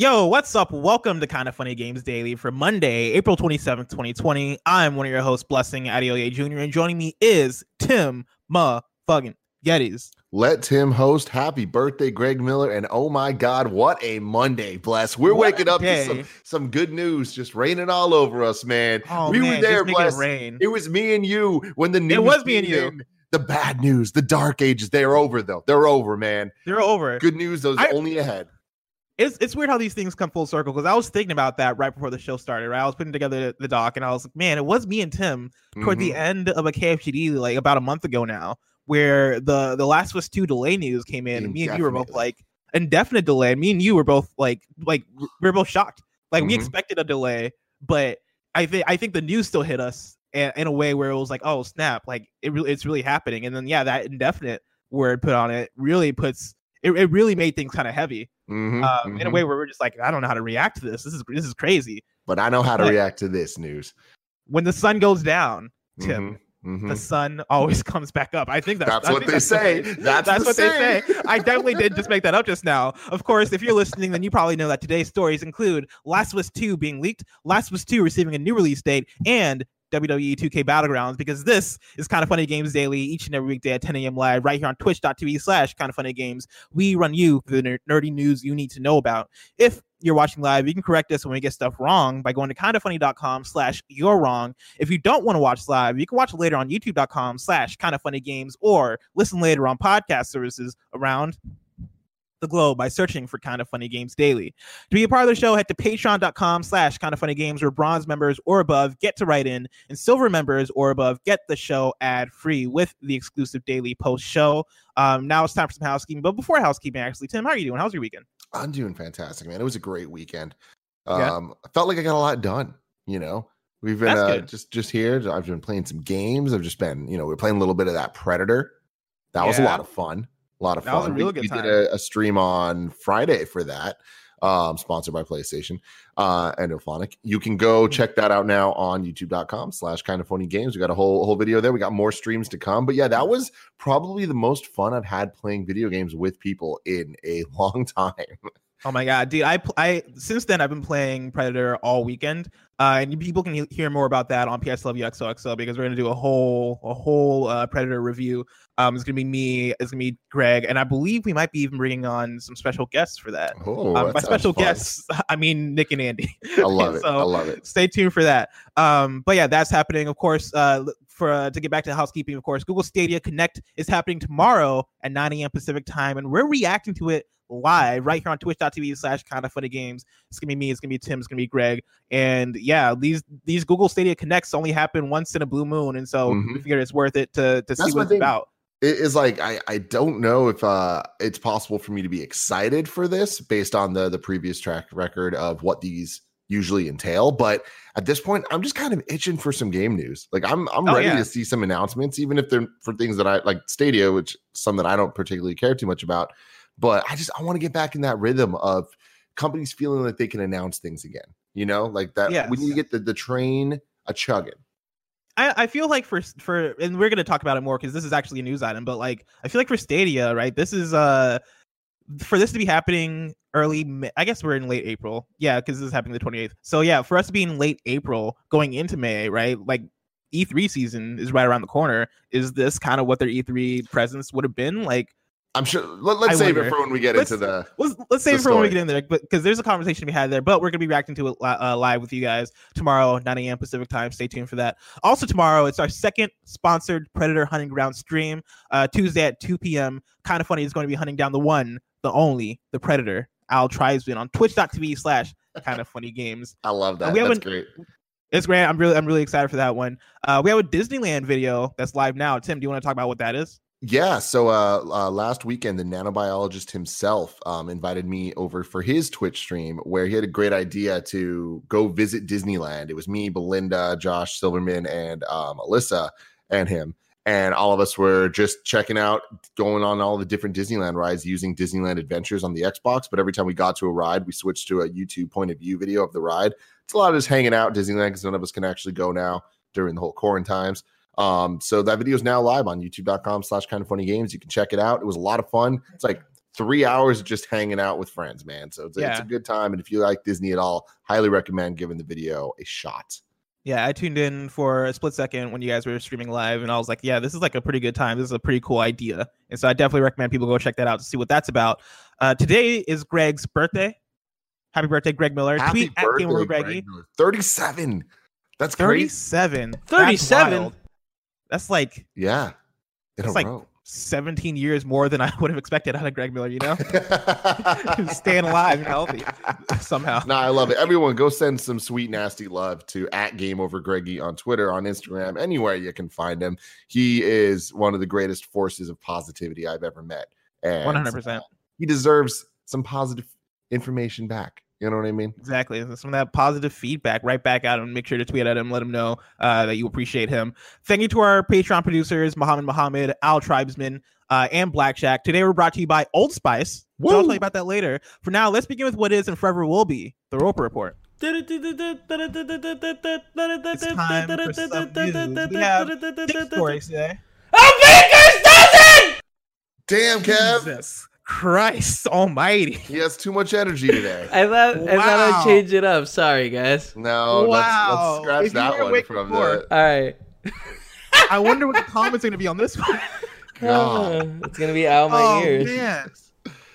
Yo, what's up? Welcome to Kind of Funny Games Daily for Monday, April 27th, 2020. I'm one of your hosts, Blessing Adeoye Jr., and joining me is Tim Ma fucking Gettys. Let Tim host. Happy birthday, Greg Miller. And oh my God, what a Monday, bless. We're what waking up day. to some, some good news just raining all over us, man. Oh, we man, were there, bless. It, rain. it was me and you when the news. It was me and you. In, the bad news, the dark ages, they're over though. They're over, man. They're over. Good news, those I, only ahead it's it's weird how these things come full circle because I was thinking about that right before the show started. Right, I was putting together the doc and I was like, man, it was me and Tim toward mm-hmm. the end of a KFGD like about a month ago now, where the the Last of Us Two delay news came in, and me and you were both like indefinite delay. And me and you were both like like we were both shocked. Like mm-hmm. we expected a delay, but I think I think the news still hit us in, in a way where it was like, oh snap, like it really it's really happening. And then yeah, that indefinite word put on it really puts it, it really made things kind of heavy mm-hmm, um, mm-hmm. in a mm-hmm. way where we're just like, I don't know how to react to this. This is this is crazy. But I know how to but react to this news. When the sun goes down, Tim. Mm-hmm, mm-hmm. the sun always comes back up. I think that's, that's I what they that's say. What that's, that's what they say. I definitely did just make that up just now. Of course, if you're listening, then you probably know that today's stories include Last of Us 2 being leaked, Last of Us 2 receiving a new release date, and WWE 2K Battlegrounds because this is Kind of Funny Games Daily each and every weekday at 10 a.m. live right here on twitch.tv slash Kind of Funny Games. We run you the nerdy news you need to know about. If you're watching live, you can correct us when we get stuff wrong by going to kindoffunny.com slash you're wrong. If you don't want to watch live, you can watch later on youtube.com slash kind of funny games or listen later on podcast services around the globe by searching for Kind of Funny Games Daily. To be a part of the show, head to patreon.com slash kind of funny games where bronze members or above get to write in, and silver members or above get the show ad free with the exclusive daily post show. Um, now it's time for some housekeeping. But before housekeeping, actually, Tim, how are you doing? How's your weekend? I'm doing fantastic, man. It was a great weekend. Um, yeah. I felt like I got a lot done, you know. We've been uh, just just here. I've been playing some games. I've just been, you know, we're playing a little bit of that Predator. That was a lot of fun a lot of that fun. Was a really good we, we did a, a, stream on Friday for that, um, sponsored by PlayStation uh, and IllFonic. You can go hmm. check that out now on youtube.com slash kind of funny games. We got a whole whole video there. We got more streams to come. But yeah, that was probably the most fun I've had playing video games with people in a long time. Oh my god, dude! I I since then I've been playing Predator all weekend, uh, and people can hear more about that on PS Love XOXO because we're gonna do a whole a whole uh, Predator review. Um, it's gonna be me, it's gonna be Greg, and I believe we might be even bringing on some special guests for that. Oh, um, that by special fun. guests, I mean Nick and Andy. I love it. so I love it. Stay tuned for that. Um, but yeah, that's happening. Of course, uh, for uh, to get back to housekeeping, of course, Google Stadia Connect is happening tomorrow at 9 a.m. Pacific time, and we're reacting to it live right here on twitch.tv slash kind of funny games. It's gonna be me, it's gonna be Tim, it's gonna be Greg. And yeah, these these Google Stadia Connects only happen once in a blue moon. And so mm-hmm. we figured it's worth it to to That's see what it's about. It is like I, I don't know if uh it's possible for me to be excited for this based on the the previous track record of what these usually entail. But at this point, I'm just kind of itching for some game news. Like I'm I'm oh, ready yeah. to see some announcements, even if they're for things that I like Stadia, which some that I don't particularly care too much about. But I just I want to get back in that rhythm of companies feeling like they can announce things again. You know, like that yes. we need to get the, the train a chugging. I, I feel like for for and we're gonna talk about it more because this is actually a news item, but like I feel like for Stadia, right? This is uh for this to be happening early I guess we're in late April. Yeah, because this is happening the 28th. So yeah, for us to be in late April going into May, right? Like E3 season is right around the corner. Is this kind of what their E3 presence would have been? Like I'm sure. Let, us save wonder. it for when we get Let's- into the. Let's let's save it for when we get in there, but because there's a conversation to be had there. But we're gonna be reacting to it li- uh, live with you guys tomorrow, 9 a.m. Pacific time. Stay tuned for that. Also tomorrow, it's our second sponsored Predator Hunting Ground stream. Uh, Tuesday at 2 p.m. Kind of funny is going to be hunting down the one, the only, the Predator. Al Tribesman on Twitch.tv slash Kind of Funny Games. I love that. we That's great. It's great. I'm really I'm really excited for that one. Uh, we have a Disneyland video that's live now. Tim, do you want to talk about what that is? Yeah. So uh, uh, last weekend, the nanobiologist himself um, invited me over for his Twitch stream where he had a great idea to go visit Disneyland. It was me, Belinda, Josh Silverman, and um, Alyssa and him. And all of us were just checking out, going on all the different Disneyland rides using Disneyland Adventures on the Xbox. But every time we got to a ride, we switched to a YouTube point of view video of the ride. It's a lot of just hanging out Disneyland because none of us can actually go now during the whole quarantine times. Um, so that video is now live on youtube.com slash kind of funny games. You can check it out. It was a lot of fun. It's like three hours of just hanging out with friends, man. So it's, it's a good time. And if you like Disney at all, highly recommend giving the video a shot. Yeah, I tuned in for a split second when you guys were streaming live, and I was like, "Yeah, this is like a pretty good time. This is a pretty cool idea." And so I definitely recommend people go check that out to see what that's about. Uh, today is Greg's birthday. Happy birthday, Greg Miller! Happy Tweet at Game birthday, Greggy. Greg Miller. 37. That's crazy. Thirty-seven. That's 37? That's like Yeah. In It's like- row. seventeen years more than I would have expected out of Greg Miller. You know, staying alive and healthy somehow. No, I love it. Everyone, go send some sweet, nasty love to at Game Over Greggy on Twitter, on Instagram, anywhere you can find him. He is one of the greatest forces of positivity I've ever met. And One hundred percent. he deserves some positive information back. You know what I mean? Exactly. Some of that positive feedback right back at him. Make sure to tweet at him. Let him know uh, that you appreciate him. Thank you to our Patreon producers, Muhammad Muhammad, Al Tribesman, uh, and Black Shack. Today we're brought to you by Old Spice. But I'll Woo! tell you about that later. For now, let's begin with what is and forever will be the Roper Report. It's It's time for some news. We have six stories today. A baker's dozen! Damn, Kev. Jesus Christ Almighty! He has too much energy today. I thought I thought I'd change it up. Sorry, guys. No, Wow. let's, let's If you scratch were that one awake from before- the All right. I wonder what the comments are going to be on this one. God. It's gonna be out of my oh ears. man.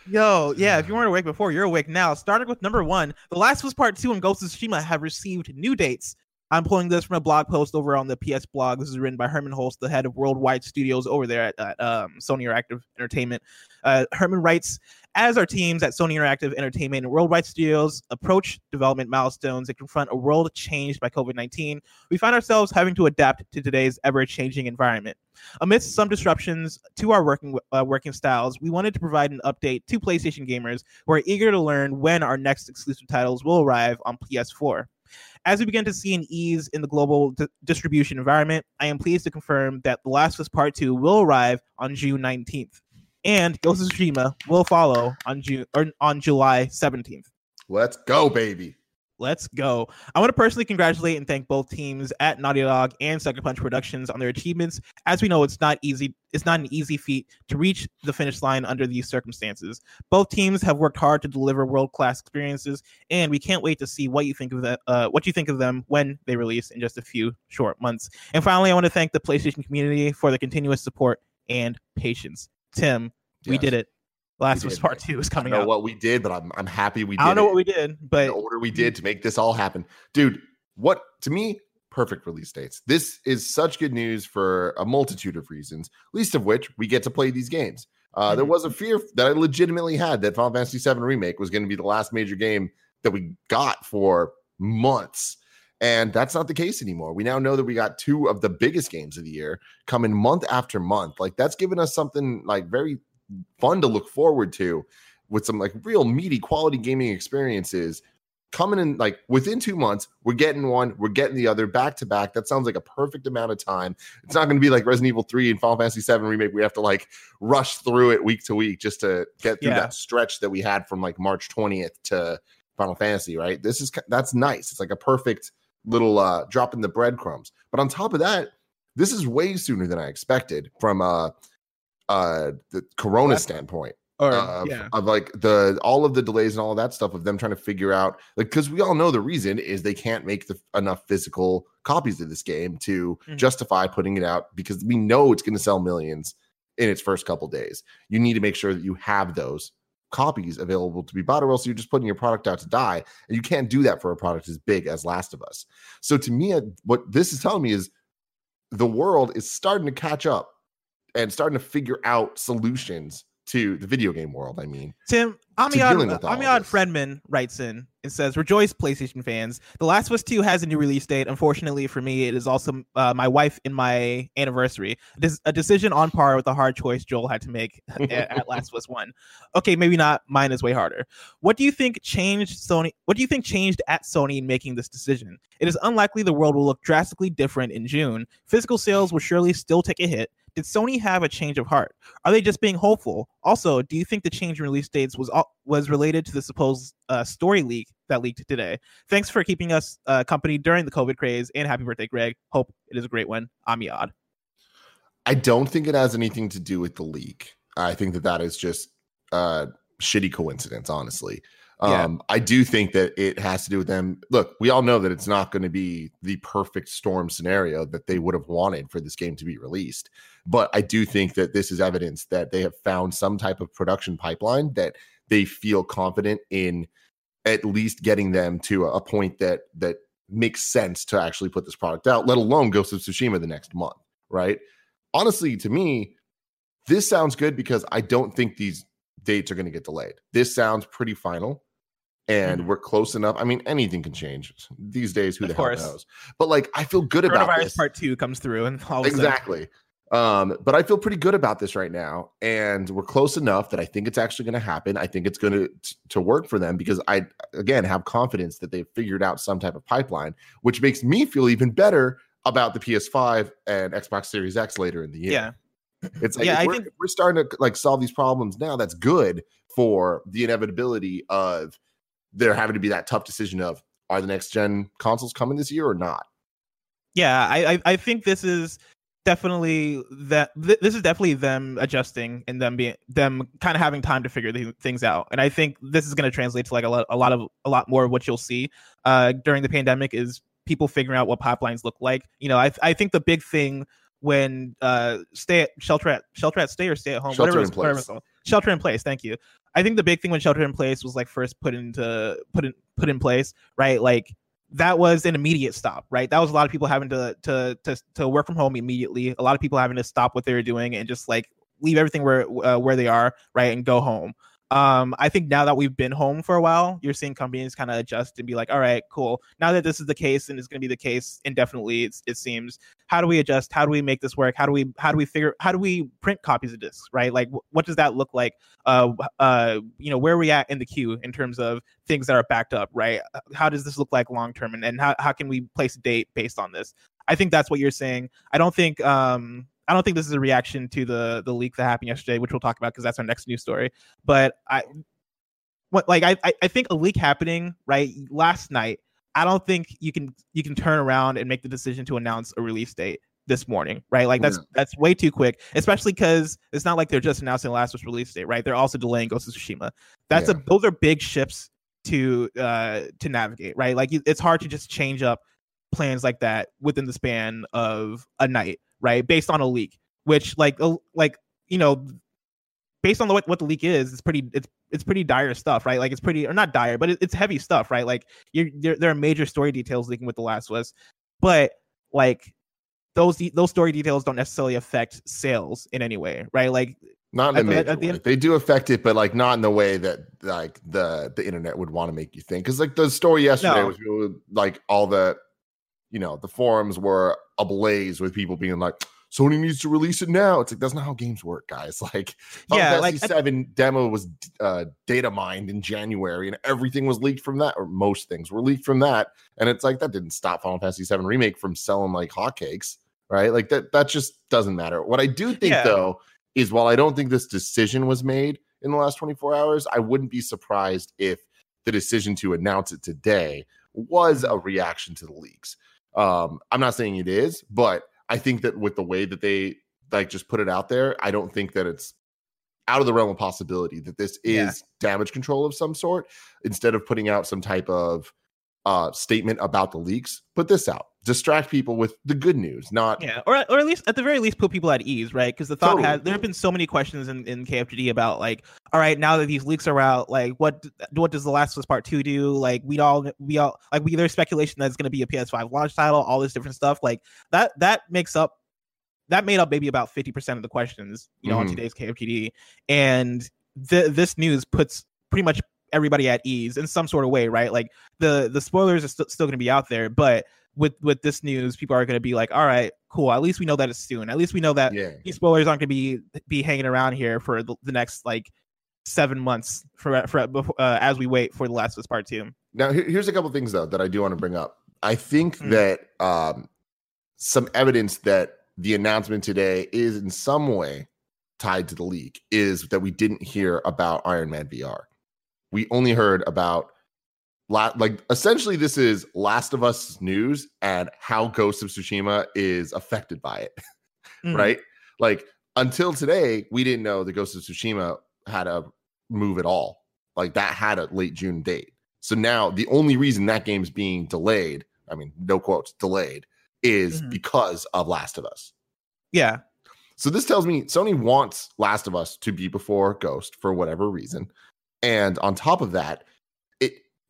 Yo, yeah, if you weren't awake before, you're awake now. Starting with number one, The Last of Us Part 2 and Ghost of Tsushima have received new dates. I'm pulling this from a blog post over on the PS blog. This is written by Hermen Hulst, the head of Worldwide Studios over there at, at um, Sony Interactive Entertainment. Uh, Herman writes, as our teams at Sony Interactive Entertainment and Worldwide Studios approach development milestones and confront a world changed by COVID 19, we find ourselves having to adapt to today's ever changing environment. Amidst some disruptions to our working uh, working styles, we wanted to provide an update to PlayStation gamers who are eager to learn when our next exclusive titles will arrive on PS4. As we begin to see an ease in the global di- distribution environment, I am pleased to confirm that The Last of Us Part 2 will arrive on June 19th, and Ghost of Tsushima will follow on June or on July 17th. Let's go, baby. Let's go. I want to personally congratulate and thank both teams at Naughty Dog and Sucker Punch Productions on their achievements. As we know, it's not easy. It's not an easy feat to reach the finish line under these circumstances. Both teams have worked hard to deliver world-class experiences, and we can't wait to see what you think of that. Uh, what you think of them when they release in just a few short months. And finally, I want to thank the PlayStation community for the continuous support and patience. Tim, we Yes. did it. Last was. Part Two is I coming don't know out. what we did, but I'm, I'm happy we did I don't know it. what we did, but the order we did to make this all happen. Dude, what to me, perfect release dates. This is such good news for a multitude of reasons, least of which we get to play these games. Uh, There Mhm. was a fear that I legitimately had that Final Fantasy VII Remake was going to be the last major game that we got for months. And that's not the case anymore. We now know that we got two of the biggest games of the year coming month after month. Like that's given us something like very fun to look forward to with some like real meaty quality gaming experiences. Coming in like within two months we're getting one we're getting the other back to back. That sounds like a perfect amount of time. It's not going to be like resident evil 3 and final fantasy 7 remake. We have to like rush through it week to week just to get through Yeah. that stretch that we had from like march 20th to final fantasy right? This is that's nice. It's like a perfect little uh drop in the breadcrumbs. But on top of that this is way sooner than i expected from uh uh the corona Last- standpoint or of, yeah, of like the all of the delays and all of that stuff of them trying to figure out like because we all know the reason is they can't make the, enough physical copies of this game to Mhm. justify putting it out because we know it's going to sell millions in its first couple days. You need to make sure that you have those copies available to be bought, or else you're just putting your product out to die. And you can't do that for a product as big as Last of Us. So to me, uh, what this is telling me is the world is starting to catch up and starting to figure out solutions to the video game world. I mean, Tim Amiad with all of Amiad. Fredman writes in and says, "Rejoice, PlayStation fans! The Last of Us Two has a new release date. Unfortunately for me, it is also uh, my wife and my anniversary. This a decision on par with the hard choice Joel had to make at, at Last of Us One. Okay, maybe not. Mine is way harder. What do you think changed Sony? What do you think changed at Sony in making this decision? It is unlikely the world will look drastically different in June. Physical sales will surely still take a hit." Did Sony have a change of heart? Are they just being hopeful? Also, do you think the change in release dates was was related to the supposed uh, story leak that leaked today? Thanks for keeping us uh, company during the COVID craze, and happy birthday, Greg. Hope it is a great one. Amiad. I don't think it has anything to do with the leak. I think that that is just a shitty coincidence, honestly. Yeah. Um, I do think that it has to do with them. Look, we all know that it's not going to be the perfect storm scenario that they would have wanted for this game to be released. But I do think that this is evidence that they have found some type of production pipeline that they feel confident in at least getting them to a, point that that makes sense to actually put this product out, let alone Ghost of Tsushima the next month, right? Honestly, to me, this sounds good because I don't think these dates are going to get delayed. This sounds pretty final. And Mhm. we're close enough. I mean, anything can change these days. Who Of the hell course. knows? But like, I feel good about this. Part Two comes through, and all of a sudden- Exactly. Um, but I feel pretty good about this right now, and we're close enough that I think it's actually going to happen. I think it's going to to work for them because I again have confidence that they've figured out some type of pipeline, which makes me feel even better about the PS5 and Xbox Series X later in the year. yeah. It's like Yeah, I we're, think- we're starting to like solve these problems now. That's good for the inevitability of there having to be that tough decision of are the next gen consoles coming this year or not. yeah I, I i think this is definitely that th- this is definitely them adjusting and them being them kind of having time to figure the things out and i think this is going to translate to like a lot a lot of a lot more of what you'll see uh during the pandemic is people figuring out what pipelines look like you know i i think the big thing when uh stay at shelter at shelter at stay or stay at home Shelter whatever in whatever place. called. shelter in place thank you i think the big thing when shelter in place was like first put into put in put in place right like that was an immediate stop, right? That was a lot of people having to to to to work from home immediately. A lot of people having to stop what they were doing and just like leave everything where uh, where they are, right, and go home. Um, I think now that we've been home for a while, you're seeing companies kind of adjust and be like, all right, cool. Now that this is the case and it's going to be the case indefinitely, it seems. How do we adjust? How do we make this work? How do we how do we figure? How do we print copies of discs? Right? Like, wh- what does that look like? Uh, uh, you know, where are we at in the queue in terms of things that are backed up? Right? How does this look like long term? And and how how can we place a date based on this? I think that's what you're saying. I don't think um I don't think this is a reaction to the the leak that happened yesterday, which we'll talk about because that's our next news story. But I what like I, I think a leak happening right last night. I don't think you can you can turn around and make the decision to announce a release date this morning, right? Like that's Yeah. that's way too quick, especially because it's not like they're just announcing the last was release date, right? They're also delaying Ghost of Tsushima. That's a those are big ships to uh to navigate, right? Like you- it's hard to just change up plans like that within the span of a night, right? Based on a leak, which like like you know, based on the, what what the leak is, it's pretty it's it's pretty dire stuff, right? Like it's pretty or not dire, but it, it's heavy stuff, right? Like you're there, there are major story details leaking with the Last of Us, but like those those story details don't necessarily affect sales in any way, right? Like Not in a the- the end- They do affect it, but like not in the way that like the the internet would want to make you think. Because like the story yesterday No. was like all the, you know, the forums were ablaze with people being like, Sony needs to release it now. It's like that's not how games work, guys. Like, Final Yeah, Fantasy like, Seven demo was uh, data mined in January, and everything was leaked from that, or most things were leaked from that. And it's like that didn't stop Final Fantasy Seven remake from selling like hotcakes, right? Like that that just doesn't matter. What I do think Yeah. though is while I don't think this decision was made in the last 24 hours, I wouldn't be surprised if the decision to announce it today was a reaction to the leaks. Um, I'm not saying it is, but I think that with the way that they like just put it out there, I don't think that it's out of the realm of possibility that this is Yeah. damage control of some sort instead of putting out some type of uh statement about the leaks put this out distract people with the good news, not Yeah, or or at least at the very least put people at ease, right? Because the thought Totally. has there have been so many questions in, in KFGD about like, all right, now that these leaks are out, like what what does the Last of Us Part Two do? Like we all we all like we there's speculation that it's going to be a PS5 launch title, all this different stuff. Like that that makes up that made up maybe about fifty percent of the questions, you know, on Mhm. today's KFGD, and th- this news puts pretty much everybody at ease in some sort of way, right? Like the the spoilers are st- still going to be out there, but with with this news, people are going to be like, all right, cool. At least we know that it's soon. At least we know that yeah. these spoilers aren't going to be be hanging around here for the, the next like seven months for for uh, as we wait for the Last of Us Part Two. Now, here's a couple things though that I do want to bring up. I think Mm. that um, some evidence that the announcement today is in some way tied to the leak is that we didn't hear about Iron Man VR. We only heard about la- like essentially this is Last of Us news and how Ghost of Tsushima is affected by it, Mhm. right? Like until today, we didn't know the Ghost of Tsushima had a move at all. Like that had a late June date. So now the only reason that game's being delayed, I mean, no quotes, delayed, is Mhm. because of Last of Us. Yeah, So this tells me Sony wants Last of Us to be before Ghost for whatever reason. And on top of that,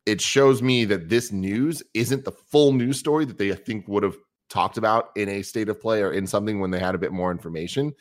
it shows me that this news isn't the full news story that they I think would have talked about in a state of play or in something when they had a bit more information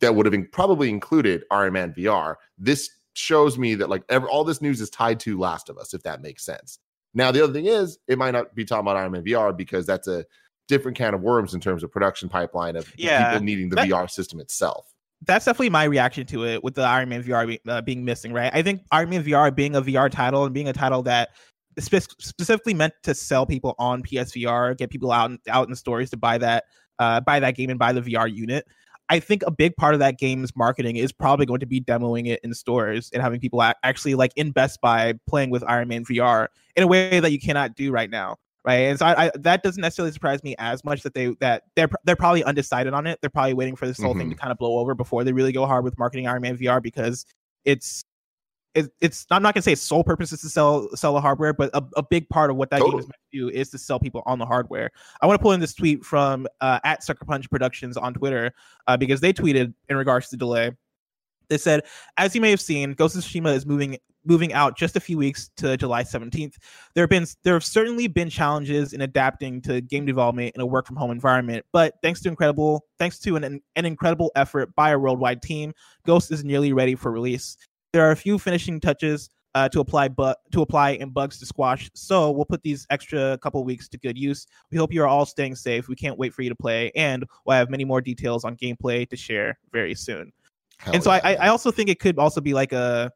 that would have in- probably included Iron Man VR. This shows me that like ever, all this news is tied to Last of Us, if that makes sense. Now the other thing is, it might not be talking about Iron Man VR because that's a different can of worms in terms of production pipeline of Yeah, people needing the that- VR system itself. That's definitely my reaction to it with the Iron Man VR be, uh, being missing. Right, I think Iron Man VR being a VR title and being a title that is spe- specifically meant to sell people on PSVR, get people out out in stores to buy that uh, buy that game and buy the VR unit. I think a big part of that game's marketing is probably going to be demoing it in stores and having people actually like in Best Buy playing with Iron Man VR in a way that you cannot do right now. Right, and so I, I, that doesn't necessarily surprise me as much that they that they're they're probably undecided on it. They're probably waiting for this whole thing to kind of blow over before they really go hard with marketing Iron Man VR because it's it, it's I'm not gonna say its sole purpose is to sell sell the hardware, but a, a big part of what that game is meant to do is to sell people on the hardware. I want to pull in this tweet from uh, at Sucker Punch Productions on Twitter uh, because they tweeted in regards to the delay. They said, as you may have seen, Ghost of Tsushima is moving moving out just a few weeks to July 17th. There have been there have certainly been challenges in adapting to game development in a work from home environment, but thanks to incredible thanks to an, an incredible effort by a worldwide team, Ghost is nearly ready for release. There are a few finishing touches uh, to apply but to apply and bugs to squash. So we'll put these extra couple weeks to good use. We hope you are all staying safe. We can't wait for you to play, and we'll have many more details on gameplay to share very soon Hell and so yeah, I, I. I also think it could also be like a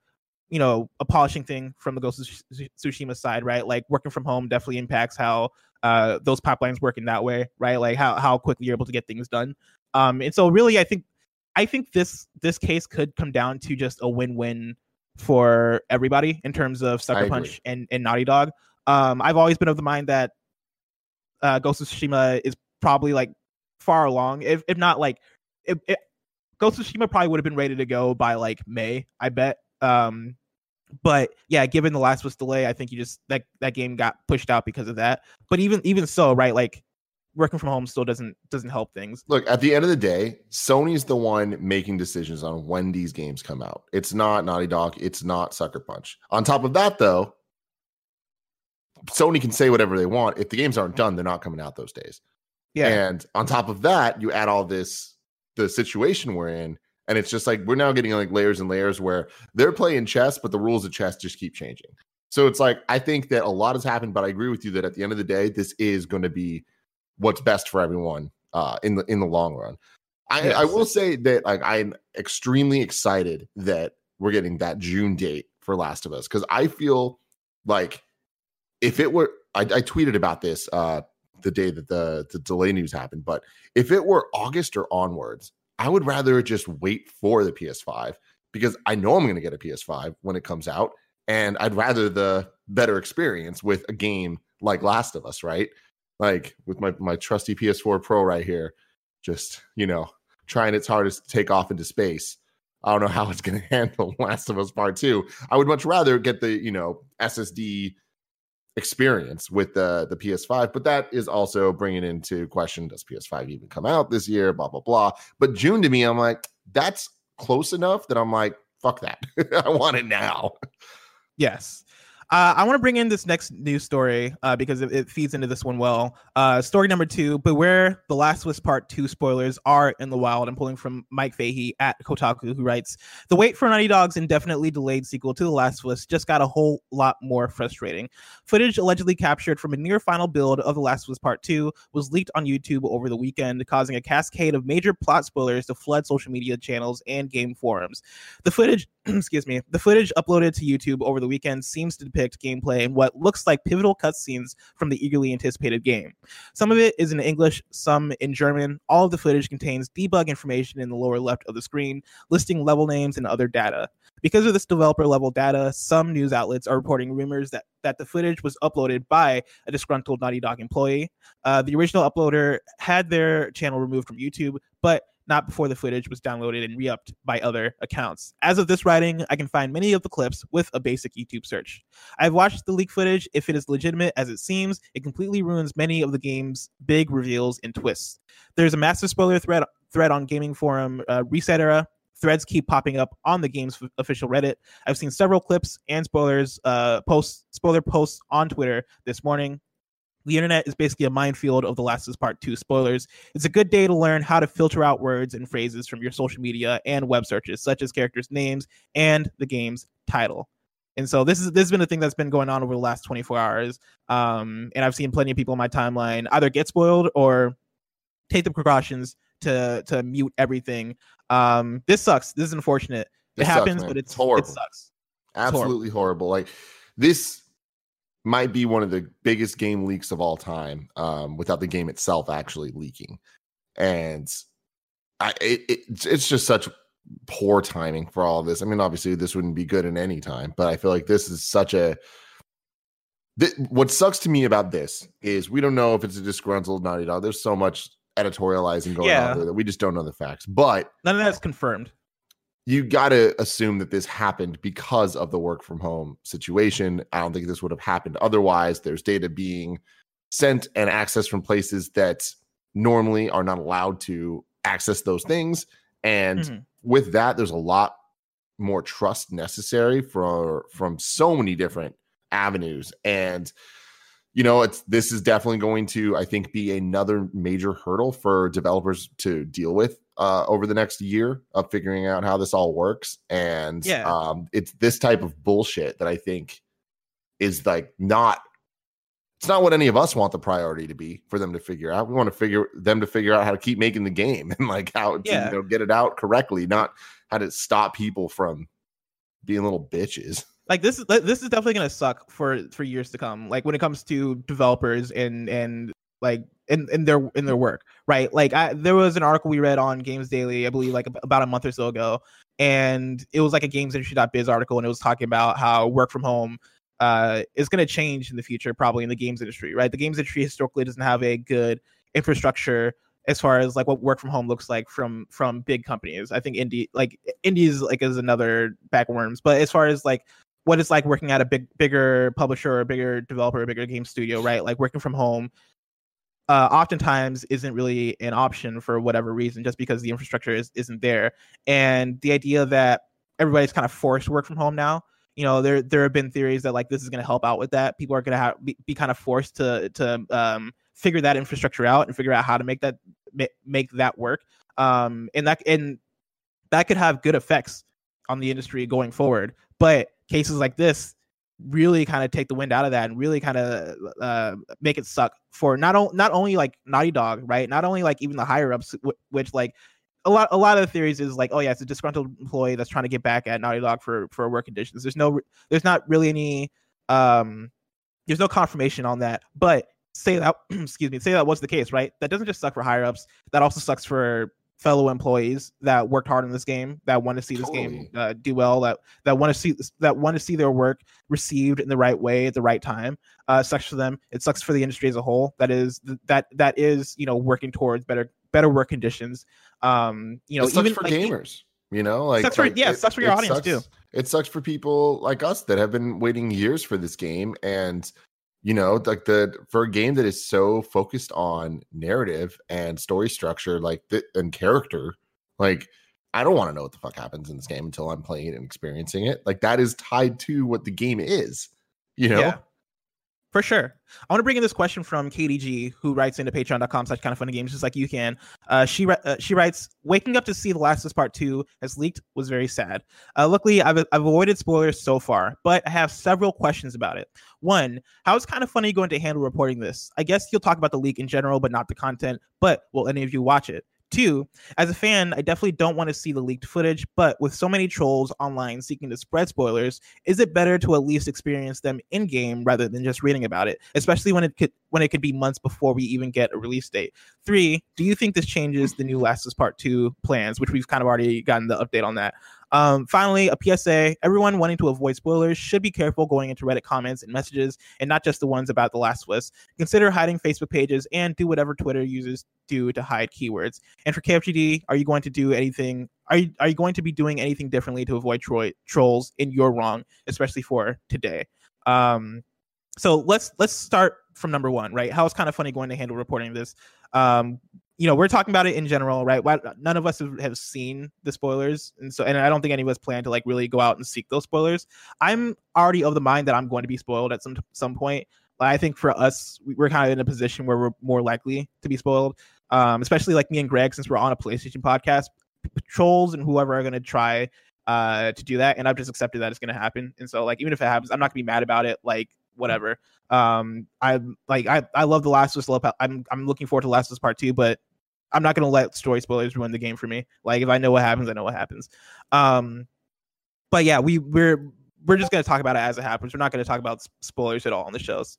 you know a polishing thing from the Ghost of Tsu- Tsushima side, right? Like working from home definitely impacts how uh those pipelines work in that way, right? Like how how quickly you're able to get things done. Um, and so really, I think I think this this case could come down to just a win win for everybody in terms of Sucker. Punch and and Naughty Dog. Um, I've always been of the mind that uh, Ghost of Tsushima is probably like far along, if if not like if, if Ghost of Tsushima probably would have been ready to go by like May, I bet. Um, but yeah, given the last was delay, I think you just that that game got pushed out because of that. But even even so, right, like working from home still doesn't doesn't help things. Look, at the end of the day, Sony's the one making decisions on when these games come out. It's not Naughty Dog. It's not Sucker Punch. On top of that, though, Sony can say whatever they want. If the games aren't done, they're not coming out those days. Yeah, And on top of that, you add all this, the situation we're in, and it's just like we're now getting like layers and layers where they're playing chess, but the rules of chess just keep changing. So it's like I think that a lot has happened, but I agree with you that at the end of the day, this is going to be what's best for everyone uh, in the in the long run. I, I will say that like I'm extremely excited that we're getting that June date for Last of Us because I feel like if it were I, I tweeted about this uh the day that the the delay news happened, but if it were August or onwards, I would rather just wait for the PS5 because I know I'm going to get a PS5 when it comes out, and I'd rather the better experience with a game like Last of Us, right? Like with my my trusty PS4 Pro right here, just you know trying its hardest to take off into space. I don't know how it's going to handle Last of Us Part Two. I would much rather get the you know SSD experience with the the PS5, but that is also bringing into question does PS5 even come out this year? Blah blah blah. But June to me, I'm like that's close enough that I'm like fuck that. I want it now. Yes. Uh, I want to bring in this next news story uh, because it, it, feeds into this one well. Uh, story number two: Beware, The Last of Us Part Two spoilers are in the wild. I'm pulling from Mike Fahey at Kotaku, who writes: The wait for Naughty Dog's indefinitely delayed sequel to The Last of Us just got a whole lot more frustrating. Footage allegedly captured from a near final build of The Last of Us Part Two was leaked on YouTube over the weekend, causing a cascade of major plot spoilers to flood social media channels and game forums. The footage, excuse me, the footage uploaded to YouTube over the weekend seems to depict gameplay and what looks like pivotal cutscenes from the eagerly anticipated game. Some of it is in English, some in German. All of the footage contains debug information in the lower left of the screen, listing level names and other data. Because of this developer level data, some news outlets are reporting rumors that, that the footage was uploaded by a disgruntled Naughty Dog employee. Uh, the original uploader had their channel removed from YouTube, but not before the footage was downloaded and re-upped by other accounts. As of this writing, I can find many of the clips with a basic YouTube search. I've watched the leak footage. If it is legitimate as it seems, it completely ruins many of the game's big reveals and twists. There's a massive spoiler thread thread on gaming forum uh, ResetEra. Threads keep popping up on the game's f- official Reddit. I've seen several clips and spoilers uh, posts, spoiler posts on Twitter this morning. The internet is basically a minefield of The Last of Us Part 2 spoilers. It's a good day to learn how to filter out words and phrases from your social media and web searches, such as characters' names and the game's title. And so this is this has been a thing that's been going on over the last 24 hours. Um, and I've seen plenty of people in my timeline either get spoiled or take the precautions to to mute everything. Um, this sucks. This is unfortunate. It this happens, but it's, it's horrible. It sucks. Absolutely horrible. horrible. Like this might be one of the biggest game leaks of all time um, without the game itself actually leaking. And I, it, it, it's just such poor timing for all of this. I mean, obviously, this wouldn't be good in any time, but I feel like this is such a. Th- what sucks to me about this is we don't know if it's a disgruntled Naughty Dog. There's so much editorializing going yeah. on there that we just don't know the facts. But none of that's confirmed you got to assume that this happened because of the work from home situation. I don't think this would have happened otherwise. There's data being sent and accessed from places that normally are not allowed to access those things. And mm-hmm. with that, there's a lot more trust necessary for from so many different avenues. And you know, it's this is definitely going to, I think, be another major hurdle for developers to deal with uh, over the next year of figuring out how this all works. And yeah. um, it's this type of bullshit that I think is like not it's not what any of us want the priority to be for them to figure out. We want to figure them to figure out how to keep making the game and like how to yeah. you know get it out correctly, not how to stop people from being little bitches. Like this is this is definitely gonna suck for for years to come. Like when it comes to developers and and like in, in their in their work, right? Like I, there was an article we read on Games Daily, I believe, like about a month or so ago, and it was like a games gamesindustry.biz article, and it was talking about how work from home uh, is going to change in the future, probably in the games industry, right? The games industry historically doesn't have a good infrastructure as far as like what work from home looks like from from big companies. I think indie like indies like is another backworms, but as far as like what it's like working at a big bigger publisher or a bigger developer, a bigger game studio, right? Like working from home uh, oftentimes isn't really an option for whatever reason, just because the infrastructure is, isn't there. And the idea that everybody's kind of forced to work from home now, you know, there there have been theories that like this is going to help out with that. People are going to have be, be, kind of forced to to um, figure that infrastructure out and figure out how to make that make that work. Um, and that and that could have good effects on the industry going forward. But cases like this really kind of take the wind out of that and really kind of uh, make it suck for not only not only like Naughty Dog, right? Not only like even the higher ups, w- which like a lot a lot of the theories is like, oh yeah, it's a disgruntled employee that's trying to get back at Naughty Dog for for work conditions. There's no there's not really any um there's no confirmation on that, but say that excuse me say that was the case right that doesn't just suck for higher ups that also sucks for fellow employees that worked hard in this game that want to see this totally. game uh, do well that that want to see that want to see their work received in the right way at the right time uh sucks for them. It sucks for the industry as a whole. That is that that is you know working towards better better work conditions. Um you know even for like, gamers you know like, sucks for, like yeah it, sucks for your audience sucks, too it sucks for people like us that have been waiting years for this game and You know, like the for a game that is so focused on narrative and story structure, like the, and character, like I don't want to know what the fuck happens in this game until I'm playing it and experiencing it. Like that is tied to what the game is. You know, Yeah. For sure. I want to bring in this question from KDG, who writes into patreon.com slash kind of funny games, just like you can. Uh, she uh, she writes, Waking up to see The Last of Us Part 2 has leaked was very sad. Uh, luckily, I've, I've avoided spoilers so far, but I have several questions about it. One, how is kind of funny going to handle reporting this? I guess you'll talk about the leak in general, but not the content, but will any of you watch it? Two, as a fan, I definitely don't want to see the leaked footage, but with so many trolls online seeking to spread spoilers, is it better to at least experience them in game rather than just reading about it, especially when it could when it could be months before we even get a release date? Three, do you think this changes the new Last of Us Part Two plans, which we've kind of already gotten the update on that? Um, finally, a PSA: everyone wanting to avoid spoilers should be careful going into Reddit comments and messages, and not just the ones about The Last of Us. Consider hiding Facebook pages and do whatever Twitter users do to hide keywords. And for KFGD, are you going to do anything? Are you, are you going to be doing anything differently to avoid tro- trolls in your wrong, especially for today? Um, so let's let's start from number one, right? How it's kind of funny going to handle reporting this. Um, you know, we're talking about it in general, right? None of us have, seen the spoilers, and so and I don't think any of us plan to like really go out and seek those spoilers. I'm already of the mind that I'm going to be spoiled at some some point. But I think for us, we- we're kind of in a position where we're more likely to be spoiled, um, especially like me and Greg, since we're on a PlayStation podcast. Trolls and whoever are going to try uh, to do that, and I've just accepted that it's going to happen. And so, like, even if it happens, I'm not going to be mad about it. Like, whatever. Um, I like I I love the Last of Us. Love, I'm I'm looking forward to Last of Us Part Two, but I'm not to let story spoilers ruin the game for me. Like, if I know what happens, I know what happens. Um, but yeah, we we're we're just to talk about it as it happens. We're not to talk about spoilers at all on the shows.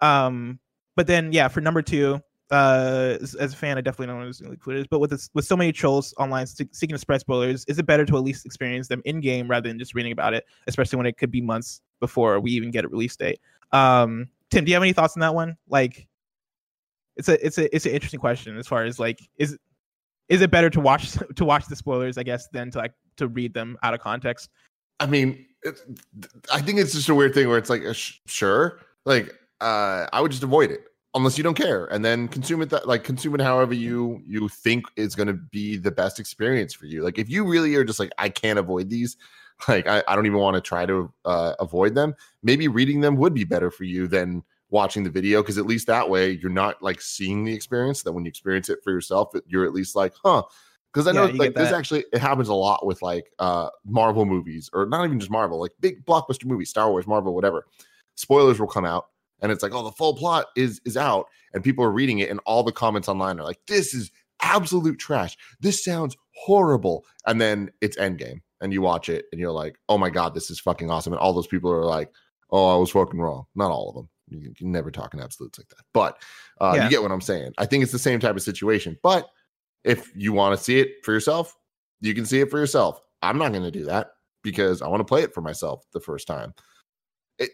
Um, but then yeah, for number two, uh, as, as a fan, I definitely don't want to leak footage. But with this, with so many trolls online seeking to spread spoilers, is it better to at least experience them in game rather than just reading about it, especially when it could be months before we even get a release date? Um, Tim, do you have any thoughts on that one? Like, it's a it's a it's an interesting question as far as like is is it better to watch to watch the spoilers, I guess, than to like to read them out of context? I mean, it, I think it's just a weird thing where it's like, sh- sure, like uh, I would just avoid it unless you don't care, and then consume it that like consume it however you you think is going to be the best experience for you. Like if you really are just like I can't avoid these, like I, I don't even want to try to uh, avoid them. Maybe reading them would be better for you than watching the video because at least that way you're not like seeing the experience. That when you experience it for yourself, you're at least like, huh. Because I know you like this actually it happens a lot with like uh Marvel movies or not even just Marvel, like big blockbuster movies, Star Wars, Marvel, whatever. Spoilers will come out and it's like, oh, the full plot is is out, and people are reading it, and all the comments online are like, this is absolute trash. This sounds horrible. And then it's Endgame, and you watch it, and you're like, oh my god, this is fucking awesome. And all those people are like, oh, I was fucking wrong. Not all of them. You can never talk in absolutes like that. But uh, Yeah. you get what I'm saying. I think it's the same type of situation. But if you want to see it for yourself, you can see it for yourself. I'm not going to do that because I want to play it for myself the first time. It,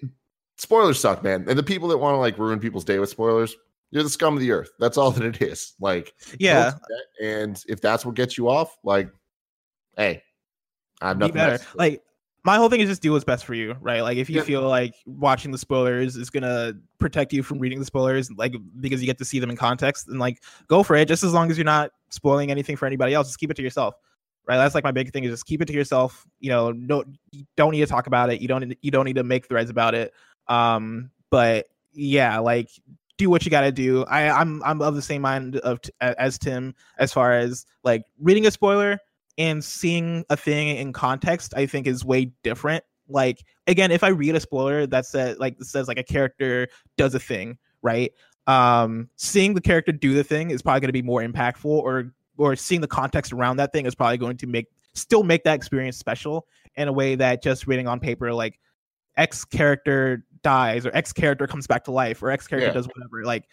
spoilers suck, man. And the people that want to like ruin people's day with spoilers, you're the scum of the earth. That's all that it is. Like, Yeah, don't do that. And if that's what gets you off, like, hey, I have be better. Like my whole thing is just do what's best for you, right? Like if you feel like watching the spoilers is gonna protect you from reading the spoilers, like because you get to see them in context, and like go for it. Just as long as you're not spoiling anything for anybody else, just keep it to yourself, right? That's like my big thing is just keep it to yourself. You know, no, you don't need to talk about it. You don't you don't need to make threads about it. Um, but yeah, like do what you got to do. I I'm I'm of the same mind of as Tim as far as like reading a spoiler and seeing a thing in context i think is way different like again if i read a spoiler that says like says like a character does a thing right um seeing the character do the thing is probably going to be more impactful or or seeing the context around that thing is probably going to make still make that experience special in a way that just reading on paper like x character dies or x character comes back to life or x character Yeah. does whatever like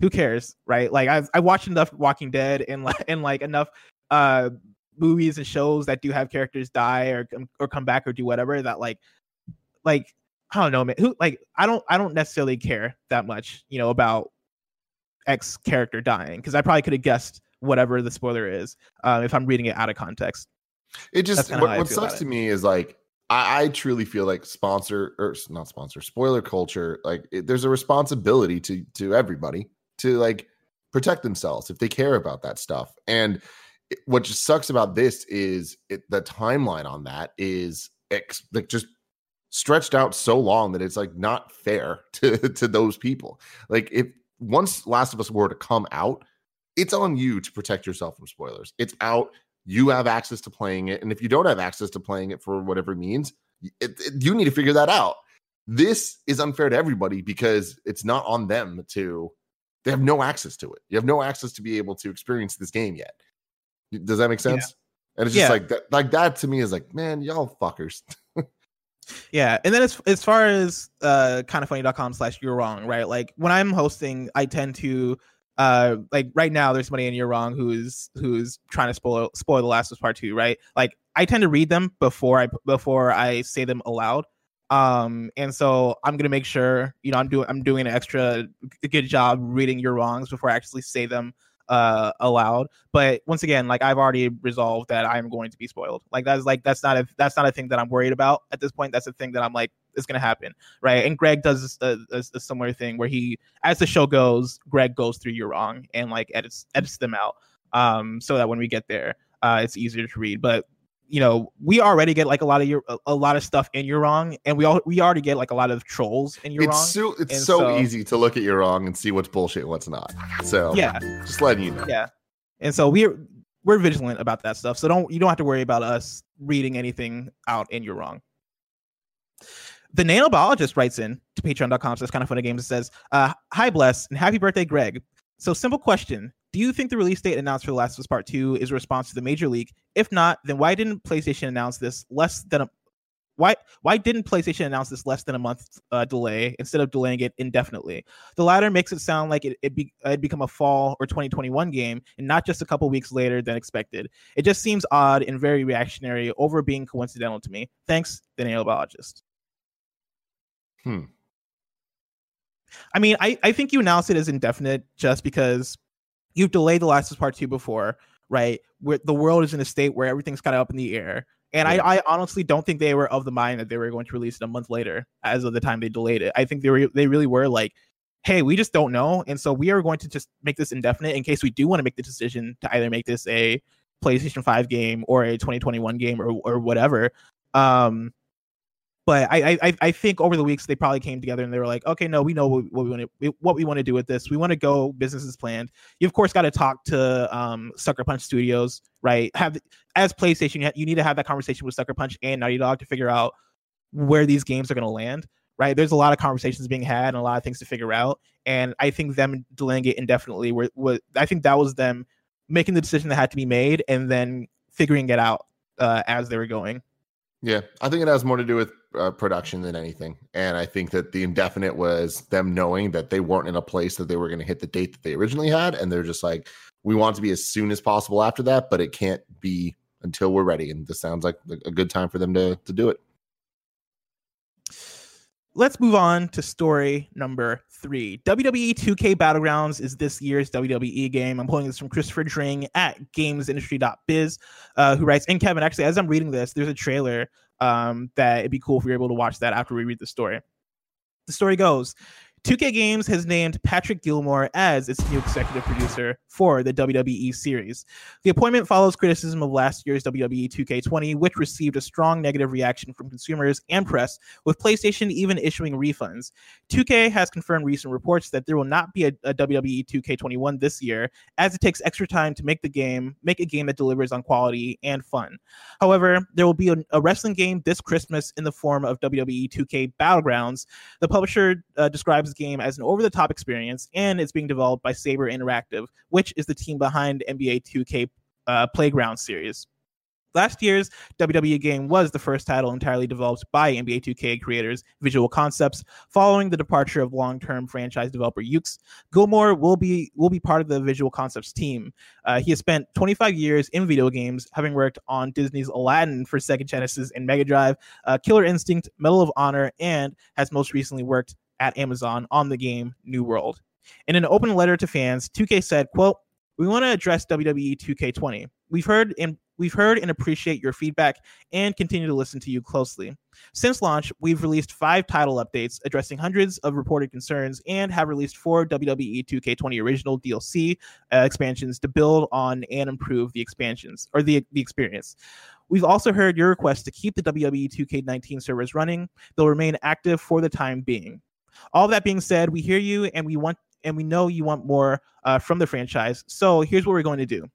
who cares right like i've i watched enough walking dead and like and like enough uh movies and shows that do have characters die or come- or come back or do whatever that like like I don't know man who like I don't I don't necessarily care that much you know about X character dying because I probably could have guessed whatever the spoiler is uh, if I'm reading it out of context. It just what, what sucks to me is like I, I truly feel like sponsor or not sponsor spoiler culture. Like it, there's a responsibility to to everybody to like protect themselves if they care about that stuff. And what just sucks about this is it, the timeline on that is ex, like just stretched out so long that it's like not fair to to those people. Like if once Last of Us were to come out, it's on you to protect yourself from spoilers. It's out. You have access to playing it, and if you don't have access to playing it for whatever means, it, it, you need to figure that out. This is unfair to everybody because it's not on them to. They have no access to it. You have no access to be able to experience this game yet. Does that make sense? Yeah. And it's just yeah. like that. Like that to me is like, man, y'all fuckers. yeah and then as, as far as uh kind of funny.com slash you're wrong right like when i'm hosting i tend to uh like right now there's somebody in you're wrong who's who's trying to spoil spoil the last of part two right like i tend to read them before i before i say them aloud um and so i'm gonna make sure you know i'm doing i'm doing an extra good job reading your wrongs before i actually say them uh allowed. But once again like i've already resolved that i'm going to be spoiled. Like that's like that's not a that's not a thing that i'm worried about at this point. That's a thing that i'm like it's gonna happen right? And greg does a, a, a similar thing where he as the show goes greg goes through you're wrong and like edits edits them out. Um so that when we get there uh it's easier to read. But you know, we already get like a lot of your a, lot of stuff in you're wrong, and we all we already get like a lot of trolls in you're it's wrong. So, it's so, so, easy to look at you're wrong and see what's bullshit, and what's not. So yeah, just letting you know. Yeah, and so we're we're vigilant about that stuff. So don't you don't have to worry about us reading anything out in you're wrong. The nanobiologist writes in to patreon.com so it's kind of funny games and says, uh, hi bless and happy birthday, Greg. So simple question. Do you think the release date announced for The Last of Us Part 2 is a response to the major leak? If not, then why didn't PlayStation announce this less than a why why didn't PlayStation announce this less than a month uh, delay instead of delaying it indefinitely? The latter makes it sound like it it be, it'd become a fall or 2021 game and not just a couple weeks later than expected. It just seems odd and very reactionary over being coincidental to me. Thanks, the nanobiologist. Hmm. I mean, I, I think you announced it as indefinite just because you've delayed the Last of Us Part Two before, right? Where the world is in a state where everything's kind of up in the air. And yeah. I, I honestly don't think they were of the mind that they were going to release it a month later, as of the time they delayed it. I think they were they really were like, hey, we just don't know, and so we are going to just make this indefinite in case we do want to make the decision to either make this a PlayStation Five game or a 2021 game or or whatever. Um, but I, I I think over the weeks they probably came together and they were like, okay, no, we know what, we want to what we want to do with this. We want to go business as planned. You of course got to talk to um, Sucker Punch Studios, right? Have as PlayStation, you need to have that conversation with Sucker Punch and Naughty Dog to figure out where these games are going to land. Right? There's a lot of conversations being had and a lot of things to figure out. And I think them delaying it indefinitely were, I think that was them making the decision that had to be made and then figuring it out uh, as they were going. Yeah, I think it has more to do with uh, production than anything. And I think that the indefinite was them knowing that they weren't in a place that they were going to hit the date that they originally had. And they're just like, we want to be as soon as possible after that, but it can't be until we're ready. And this sounds like a good time for them to, to do it. Let's move on to story number three. WWE 2K Battlegrounds is this year's WWE game. I'm pulling this from Christopher Dring at gamesindustry.biz, uh, who writes, and Kevin, actually, as I'm reading this, there's a trailer um, that it'd be cool if you're able to watch that after we read the story. The story goes 2K Games has named Patrick Gilmore as its new executive producer for the WWE series. The appointment follows criticism of last year's WWE 2K20, which received a strong negative reaction from consumers and press, with PlayStation even issuing refunds. 2K has confirmed recent reports that there will not be a, a WWE 2K21 this year, as it takes extra time to make the game, make a game that delivers on quality and fun. However, there will be a, a wrestling game this Christmas in the form of WWE 2K Battlegrounds. The publisher uh, describes game as an over the top experience, and it's being developed by Saber Interactive, which is the team behind NBA 2K uh, Playground series. Last year's WWE game was the first title entirely developed by NBA 2K creators Visual Concepts, following the departure of long-term franchise developer Yuke's. Gilmore will be will be part of the Visual Concepts team. Uh, he has spent 25 years in video games, having worked on Disney's Aladdin for Sega Genesis and Mega Drive, uh, Killer Instinct, Medal of Honor, and has most recently worked at Amazon on the game New World. In an open letter to fans, 2K said, quote, we want to address WWE 2K20. We've heard and We've heard and appreciate your feedback and continue to listen to you closely. Since launch, we've released five title updates addressing hundreds of reported concerns and have released four E WWE 2K20 original DLC uh, expansions to build on and improve the expansions or the, the experience. We've also heard your request to keep the WWE 2K19 servers running. They'll remain active for the time being. All that being said, we hear you and we want and we know you want more uh, from the franchise. So here's what we're going to do.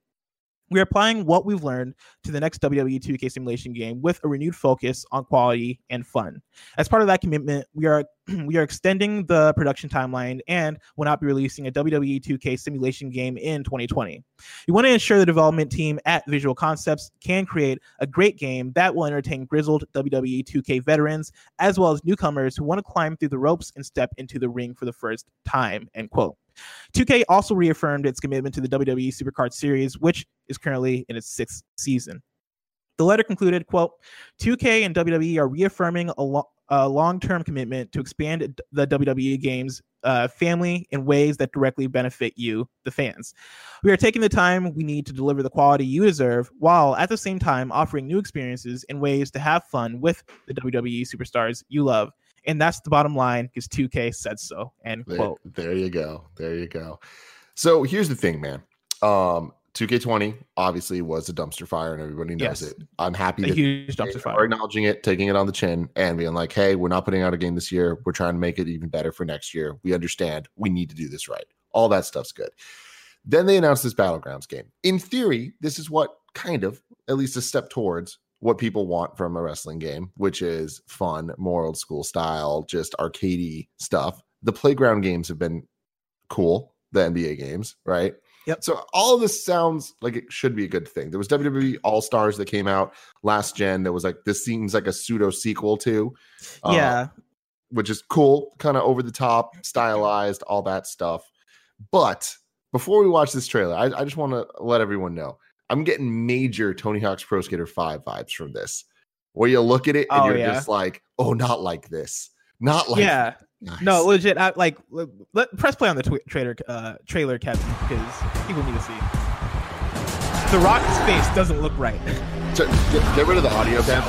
We're applying what we've learned to the next WWE 2K simulation game with a renewed focus on quality and fun. As part of that commitment, we are we are extending the production timeline and will not be releasing a WWE 2K simulation game in 2020. We want to ensure the development team at Visual Concepts can create a great game that will entertain grizzled WWE 2K veterans as well as newcomers who want to climb through the ropes and step into the ring for the first time. End quote. 2K also reaffirmed its commitment to the WWE Supercard series, which is currently in its sixth season. The letter concluded, quote, 2K and WWE are reaffirming a, long-term commitment to expand the WWE games uh, family in ways that directly benefit you, the fans. We are taking the time we need to deliver the quality you deserve, while at the same time offering new experiences and ways to have fun with the WWE superstars you love. And that's the bottom line because 2K said so. End There, quote. there you go. There you go. So here's the thing, man. Um, 2K20 obviously was a dumpster fire and everybody knows Yes. it. I'm happy A that huge dumpster are fire. acknowledging it, taking it on the chin, and being like, hey, we're not putting out a game this year. We're trying to make it even better for next year. We understand. We need to do this right. All that stuff's good. Then they announced this Battlegrounds game. In theory, this is what kind of, at least a step towards what people want from a wrestling game, which is fun, more old school style, just arcadey stuff. The playground games have been cool, the NBA games, right? Yep. So all of this sounds like it should be a good thing. There was WWE All Stars that came out last gen. That was like this seems like a pseudo sequel to, uh, yeah. which is cool, kind of over the top, stylized, all that stuff. But before we watch this trailer, I, I just want to let everyone know I'm getting major Tony Hawk's Pro Skater 5 vibes from this. Where you look at it and Oh, you're yeah. just like, oh, not like this. Not like yeah. Nice. No, legit. I, like, let, let- press play on the twi- trailer, uh, trailer, Kevin, because people need to see. The Rock's face doesn't look right. Ch- get, get rid of the audio, Ben.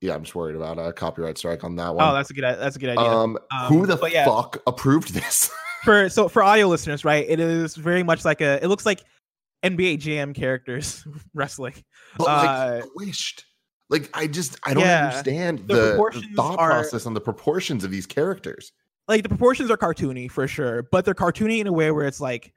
Yeah, I'm just worried about a copyright strike on that one. Oh, that's a good. That's a good idea. um, Um, who the yeah. fuck approved this? for so for audio listeners, right? It is very much like a. It looks like NBA Jam characters wrestling. but like Uh, squished. Like I just I don't yeah. understand The the, the thought are- process on the proportions of these characters. Like the proportions are cartoony for sure, but they're cartoony in a way where it's like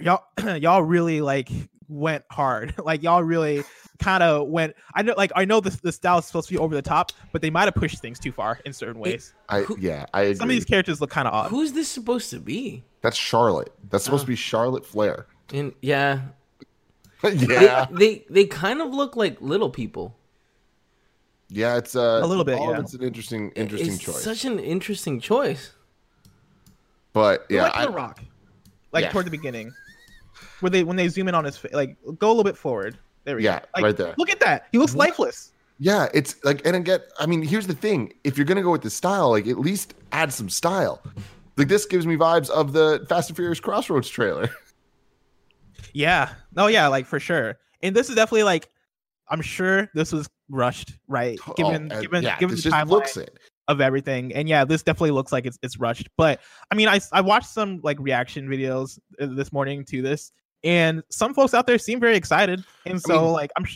y'all y'all really like went hard. like y'all really kind of went. I know, like I know the the style is supposed to be over the top, but they might have pushed things too far in certain ways. I Who- yeah, I agree. Some of these characters look kind of odd. Who's this supposed to be? That's Charlotte. That's supposed Oh. to be oh. Charlotte Flair. And yeah, yeah. they, they they kind of look like little people. Yeah, it's uh, A little bit, all of yeah. It's an interesting, interesting it's choice. Such an interesting choice. but yeah, like I, the Rock, like Yeah. toward the beginning, where they when they zoom in on his face, like go a little bit forward. There we yeah, go. Like, right there. Look at that. He looks What? lifeless. Yeah, it's like, and again, I mean, here's the thing: if you're gonna go with the style, like at least add some style. Like this gives me vibes of the Fast and Furious Crossroads trailer. Yeah. Oh yeah, like for sure. And this is definitely like, I'm sure this was rushed, right? Given Oh, and given yeah, given the timeline looks it. of everything, and yeah, this definitely looks like it's it's rushed. But I mean, I I watched some like reaction videos uh, this morning to this, and some folks out there seem very excited, and so mean- like I'm.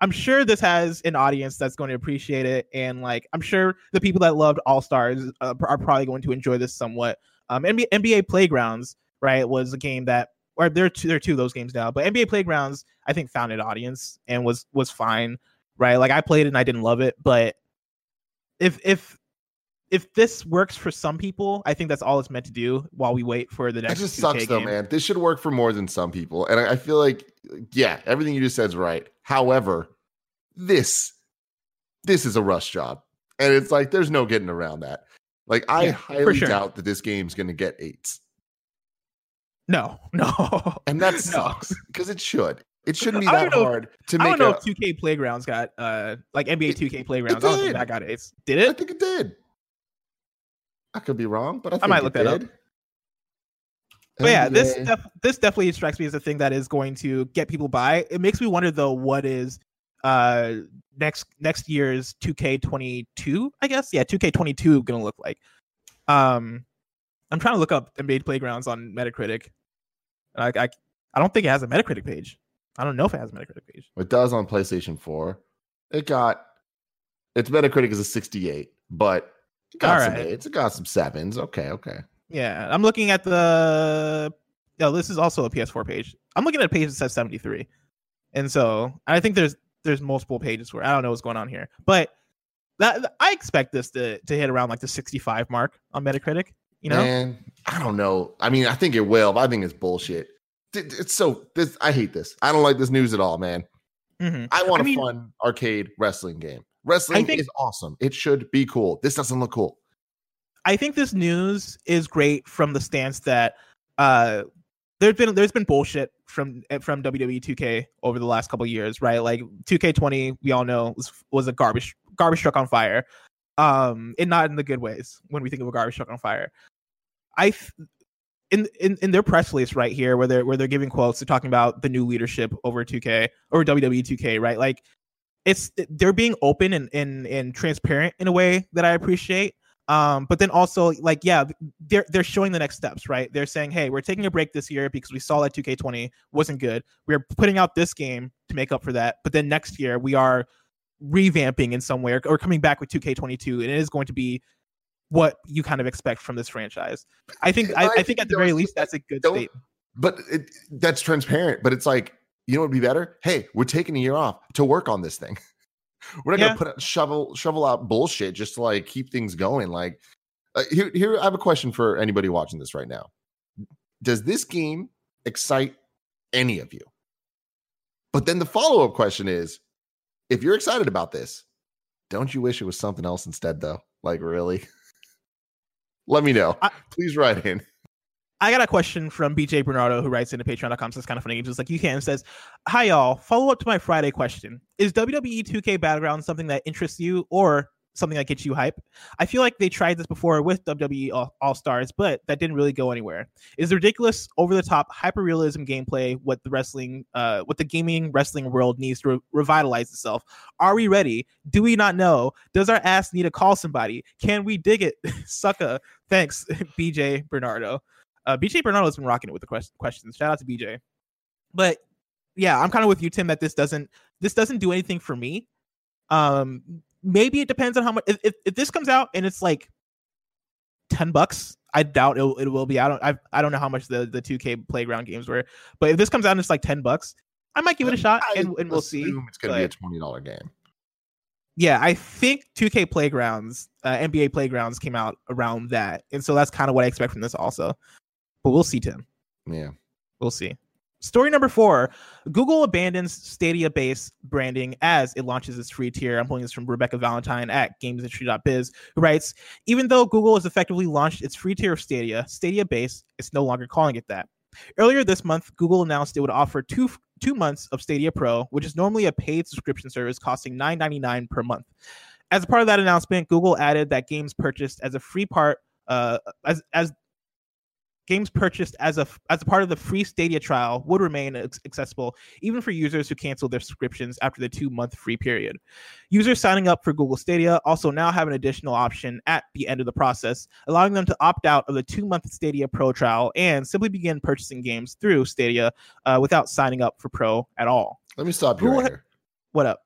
I'm sure this has an audience that's going to appreciate it, and like I'm sure the people that loved All Stars uh, are probably going to enjoy this somewhat. Um, NBA, NBA Playgrounds, right, was a game that, or there are two, there are two of those games now, but NBA Playgrounds I think found an audience and was was fine, right? Like I played it and I didn't love it, but if if if this works for some people, I think that's all it's meant to do while we wait for the That next. just 2K sucks, though, man. This should work for more than some people, and I, I feel like, yeah, everything you just said is right. However, this this is a rush job, and it's like there's no getting around that. Like I Yeah, highly sure. doubt that this game's gonna get eights, No, no, and that sucks because it should. It shouldn't be that know if- hard to I make don't know a. if 2K Playgrounds got uh like NBA It- 2K Playgrounds. I don't think did. that got it. Did it? I think it did. I could be wrong, but I, think might it look that up. did. But yeah, this def- this definitely strikes me as a thing that is going to get people by. It makes me wonder though, what is uh next next year's 2K22? I guess yeah, 2K22 gonna look like. Um, I'm trying to look up NBA Playgrounds on Metacritic. I I, I don't think it has a Metacritic page. I don't know if it has a Metacritic page. It does on PlayStation 4. It got its Metacritic is a 68, but it got some Alright. eights. It got some sevens. Okay, okay. Yeah, I'm looking at the. No, this is also a PS4 page. I'm looking at a page that says 73, and so I think there's there's multiple pages where I don't know what's going on here, but that I expect this to to hit around like the 65 mark on Metacritic. You know, Man, I don't know. I mean, I think it will, but I think it's bullshit. It- It's so this. I hate this. I don't like this news at all, man. Mhm. I want I a mean- fun arcade wrestling game. Wrestling think- is awesome. It should be cool. This doesn't look cool. I think this news is great from the stance that uh there's been there's been bullshit from eh, from WWE 2K over the last couple of years, right? Like 2K20, we all know was was a garbage garbage truck on fire, um, and not in the good ways when we think of a garbage truck on fire. I th- in in in their press release right here, where they're where they're giving quotes, they're talking about the new leadership over 2K or WWE 2K, right? Like it's they're being open and and and transparent in a way that I appreciate. Um but then also like yeah they're they're showing the next steps right? They're saying hey we're taking a break this year because we saw that 2k20 wasn't good. We're putting out this game to make up for that but then next year we are revamping in some way or, or coming back with 2k22 and it is going to be what you kind of expect from this franchise i think i, I think at the very least that's a good statement But it, that's transparent. But it's like, you know what would be better? Hey, we're taking a year off to work on this thing. We're not Yeah. gonna put out, shovel shovel out bullshit just to like keep things going. Like, uh, here, here, I have a question for anybody watching this right now. Does this game excite any of you? But then the follow up question is, if you're excited about this, don't you wish it was something else instead, though? Like, really? Let me know. I- Please write in. I got a question from BJ Bernardo who writes into patreon.com. It's kind of funny. He's just like, you can says, Hi, y'all. Follow up to my Friday question Is WWE 2K Battleground something that interests you or something that gets you hype? I feel like they tried this before with WWE All Stars, but that didn't really go anywhere. Is the ridiculous, over the top, hyper realism gameplay what the wrestling, uh, what the gaming wrestling world needs to re- revitalize itself? Are we ready? Do we not know? Does our ass need to call somebody? Can we dig it? Sucka. Thanks, BJ Bernardo. Uh, BJ Bernardo's been rocking it with the quest- questions. Shout out to BJ. But yeah, I'm kind of with you, Tim. That this doesn't this doesn't do anything for me. Um, maybe it depends on how much. If, if, if this comes out and it's like ten bucks, I doubt it, it will be. I don't I, I don't know how much the the 2K playground games were, but if this comes out and it's like ten bucks, I might give it a shot I and, and we'll see. It's gonna be a twenty dollar game. Yeah, I think 2K Playgrounds, uh, NBA Playgrounds came out around that, and so that's kind of what I expect from this also. But we'll see, Tim. Yeah. We'll see. Story number four Google abandons Stadia based branding as it launches its free tier. I'm pulling this from Rebecca Valentine at gamesindustry.biz, who writes Even though Google has effectively launched its free tier of Stadia, Stadia base, it's no longer calling it that. Earlier this month, Google announced it would offer two two months of Stadia Pro, which is normally a paid subscription service costing $9.99 per month. As a part of that announcement, Google added that games purchased as a free part, uh, as as games purchased as a as a part of the free Stadia trial would remain accessible even for users who cancel their subscriptions after the two month free period. Users signing up for Google Stadia also now have an additional option at the end of the process, allowing them to opt out of the two month Stadia Pro trial and simply begin purchasing games through Stadia uh, without signing up for Pro at all. Let me stop you right ha- here. What up?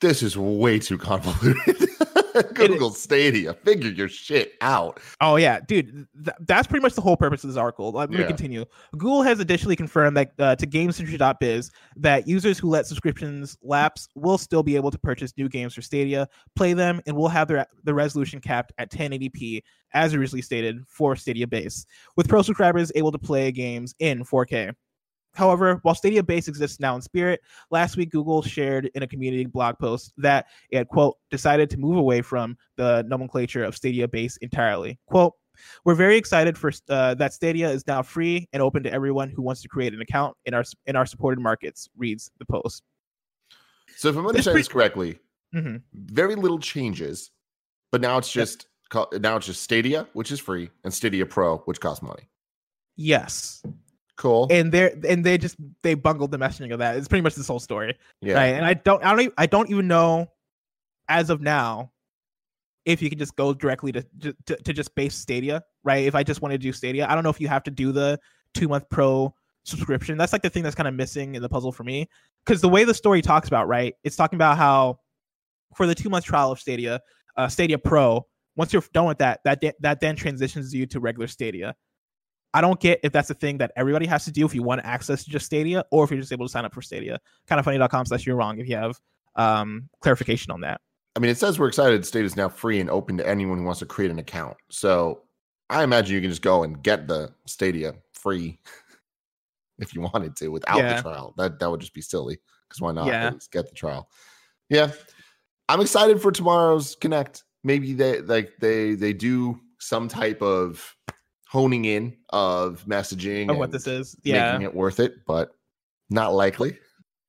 This is way too convoluted. Google Stadia, figure your shit out. Oh yeah, dude, th- that's pretty much the whole purpose of this article. Let me Yeah. continue. Google has additionally confirmed that uh, to GamesIndustry.biz that users who let subscriptions lapse will still be able to purchase new games for Stadia, play them, and will have their the resolution capped at 1080p as originally stated for Stadia base, with pro subscribers able to play games in 4K. However, while Stadia Base exists now in spirit, last week Google shared in a community blog post that it had, quote, decided to move away from the nomenclature of Stadia Base entirely. Quote, we're very excited for uh, that Stadia is now free and open to everyone who wants to create an account in our in our supported markets, reads the post. So if I'm understanding pre- this correctly, hmm very little changes, but now it's just now it's just Stadia, which is free, and Stadia Pro, which costs money. Yes, Cool. and they're and they just they bungled the messaging of that. It's pretty much this whole story, yeah. right? And I don't, I don't, even, I don't even know, as of now, if you can just go directly to, to to just base Stadia, right? If I just want to do Stadia, I don't know if you have to do the two month pro subscription. That's like the thing that's kind of missing in the puzzle for me. Because the way the story talks about, right? It's talking about how for the two month trial of Stadia, uh, Stadia Pro, once you're done with that, that de- that then transitions you to regular Stadia. I don't get if that's the thing that everybody has to do if you want access to just Stadia, or if you're just able to sign up for Stadia. Kind of funny.com slash you're wrong if you have um clarification on that. I mean, it says we're excited. Stadia is now free and open to anyone who wants to create an account. So I imagine you can just go and get the Stadia free if you wanted to without Yeah. the trial. That that would just be silly. Because why not? Yeah. Get the trial. Yeah, I'm excited for tomorrow's Connect. Maybe they like they they do some type of honing in of messaging Of what this is. Yeah. making it worth it, but not likely.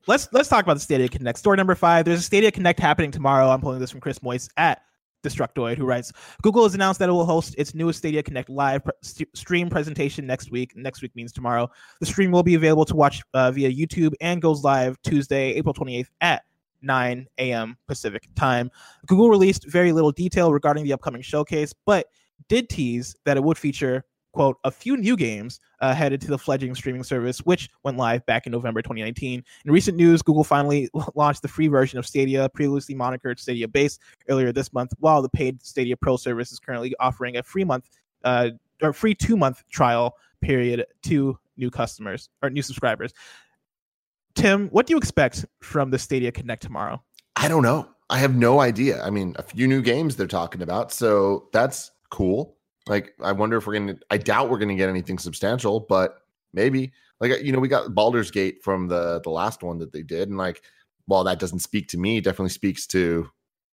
let's let's talk about the Stadia Connect. Story number five. There's a Stadia Connect happening tomorrow. I'm pulling this from Chris Moyse at Destructoid, who writes, Google has announced that it will host its newest Stadia Connect live pre- st- stream presentation next week. Next week means tomorrow. The stream will be available to watch uh, via YouTube and goes live Tuesday, April 28th at 9 a.m. Pacific time. Google released very little detail regarding the upcoming showcase, but did tease that it would feature quote a few new games uh, headed to the fledgling streaming service, which went live back in November 2019. In recent news, Google finally launched the free version of Stadia, previously monikered Stadia Base, earlier this month, while the paid Stadia Pro service is currently offering a free month uh, or free two month trial period to new customers or new subscribers. Tim, what do you expect from the Stadia Connect tomorrow? I don't know. I have no idea. I mean, a few new games they're talking about, so that's cool. Like, I wonder if we're gonna. I doubt we're gonna get anything substantial, but maybe. Like, you know, we got Baldur's Gate from the the last one that they did, and like, while that doesn't speak to me, it definitely speaks to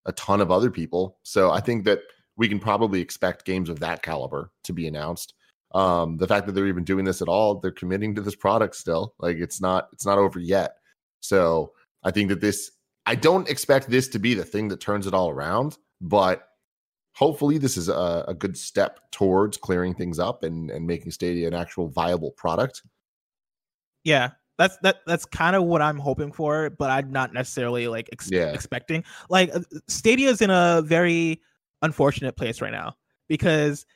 a ton of other people. So I think that we can probably expect games of that caliber to be announced. Um, the fact that they're even doing this at all, they're committing to this product still. Like, it's not it's not over yet. So I think that this I don't expect this to be the thing that turns it all around, but hopefully this is a, a good step towards clearing things up and, and making Stadia an actual viable product. Yeah, that's that that's kind of what I'm hoping for, but I'm not necessarily like ex- Yeah. expecting. Like uh, Stadia is in a very unfortunate place right now because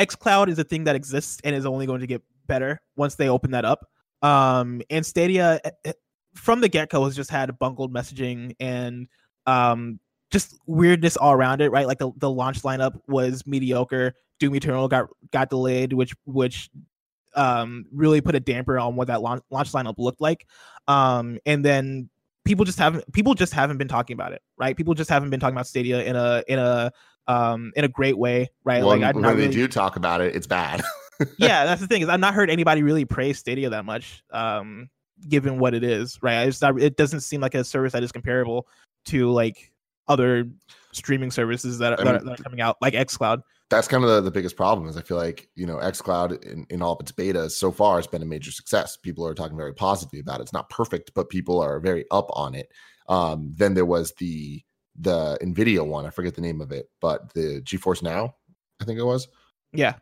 xCloud is a thing that exists and is only going to get better once they open that up. Um, and Stadia eh, eh, from the get go has just had bungled messaging and um just weirdness all around it, right? Like the, the launch lineup was mediocre. Doom Eternal got got delayed, which which um really put a damper on what that launch, launch lineup looked like. Um and then people just haven't people just haven't been talking about it, right? People just haven't been talking about Stadia in a in a um in a great way, right? Well, like I've when they really, do talk about it, it's bad. yeah, that's the thing is I've not heard anybody really praise Stadia that much, um, given what it is, right? It's not, it doesn't seem like a service that is comparable to like other streaming services that, I that, are, that are coming out, like XCloud. That's kind of the, the biggest problem is I feel like, you know, xCloud in, in all of its betas so far has been a major success. People are talking very positively about it. It's not perfect, but people are very up on it. Um, then there was the the Nvidia one, I forget the name of it, but the GeForce Now, I think it was. Yeah,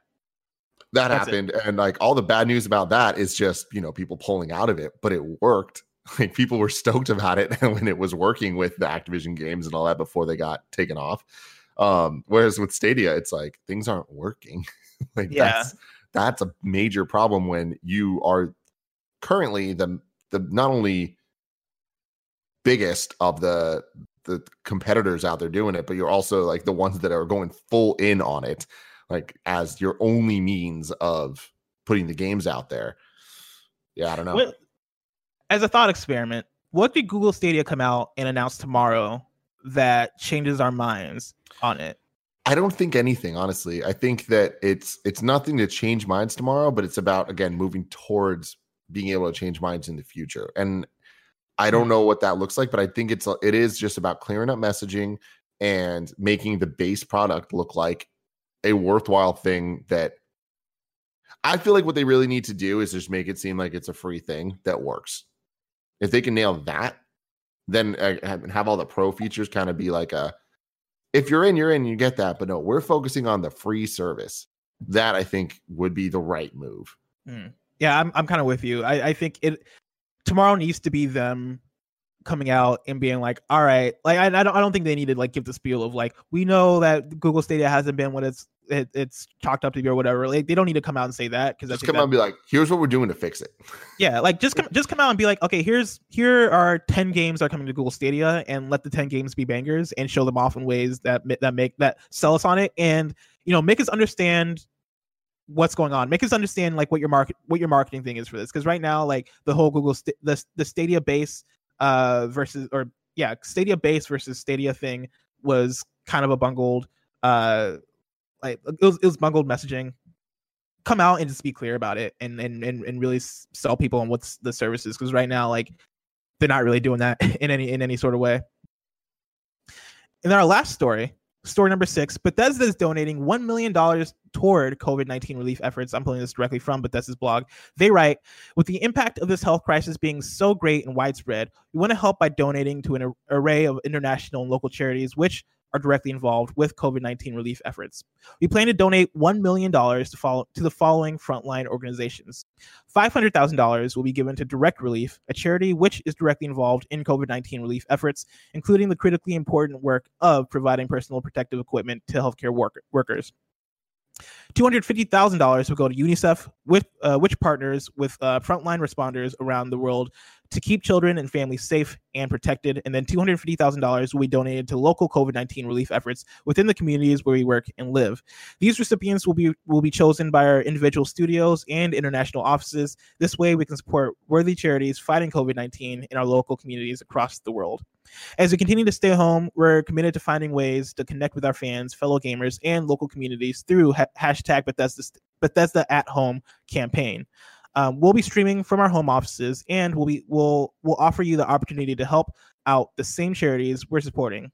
that That's it. happened and like all the bad news about that is just you know people pulling out of it but it worked like people were stoked about it when it was working with the activision games and all that before they got taken off um whereas with stadia it's like things aren't working like Yeah. that's that's a major problem when you are currently the the not only biggest of the the competitors out there doing it but you're also like the ones that are going full in on it like as your only means of putting the games out there. Yeah, I don't know. As a thought experiment, what did Google Stadia come out and announce tomorrow that changes our minds on it? I don't think anything, honestly. I think that it's it's nothing to change minds tomorrow, but it's about again moving towards being able to change minds in the future. And I don't know what that looks like, but I think it's it is just about clearing up messaging and making the base product look like a worthwhile thing that I feel like what they really need to do is just make it seem like it's a free thing that works. If they can nail that, then uh, have all the pro features kind of be like a if you're in, you're in, you get that. But no, we're focusing on the free service. That I think would be the right move. Mm. Yeah, I'm I'm kind of with you. I, I think it tomorrow needs to be them coming out and being like, all right, like I, I don't I don't think they need to like give the spiel of like we know that Google Stadia hasn't been what it's it, it's chalked up to be or whatever. Like they don't need to come out and say that because Just come out and be like, here's what we're doing to fix it. yeah, like just come just come out and be like, okay, here's here are ten games that are coming to Google Stadia, and let the ten games be bangers and show them off in ways that that make that sell us on it, and you know make us understand what's going on make us understand like what your market what your marketing thing is for this because right now like the whole google st- the, the stadia base uh versus or yeah stadia base versus stadia thing was kind of a bungled uh like it was, it was bungled messaging. Come out and just be clear about it and and and, and really sell people on what's the services because right now like they're not really doing that in any in any sort of way. And then our last story story number six bethesda is donating $1 million toward covid-19 relief efforts. I'm pulling this directly from bethesda's blog. They write with the impact of this health crisis being so great and widespread we want to help by donating to an array of international and local charities which are directly involved with covid-19 relief efforts we plan to donate $1 million to, follow, to the following frontline organizations $500,000 will be given to Direct Relief, a charity which is directly involved in COVID 19 relief efforts, including the critically important work of providing personal protective equipment to healthcare work- workers. $250,000 will go to UNICEF, with, uh, which partners with uh, frontline responders around the world to keep children and families safe and protected. And then $250,000 will be donated to local COVID 19 relief efforts within the communities where we work and live. These recipients will be will be chosen by our individual studios and international offices. This way, we can support worthy charities fighting COVID 19 in our local communities across the world. As we continue to stay home, we're committed to finding ways to connect with our fans, fellow gamers, and local communities through ha- hashtag Bethesda, Bethesda at Home campaign. Um, we'll be streaming from our home offices, and we'll be we'll we'll offer you the opportunity to help out the same charities we're supporting.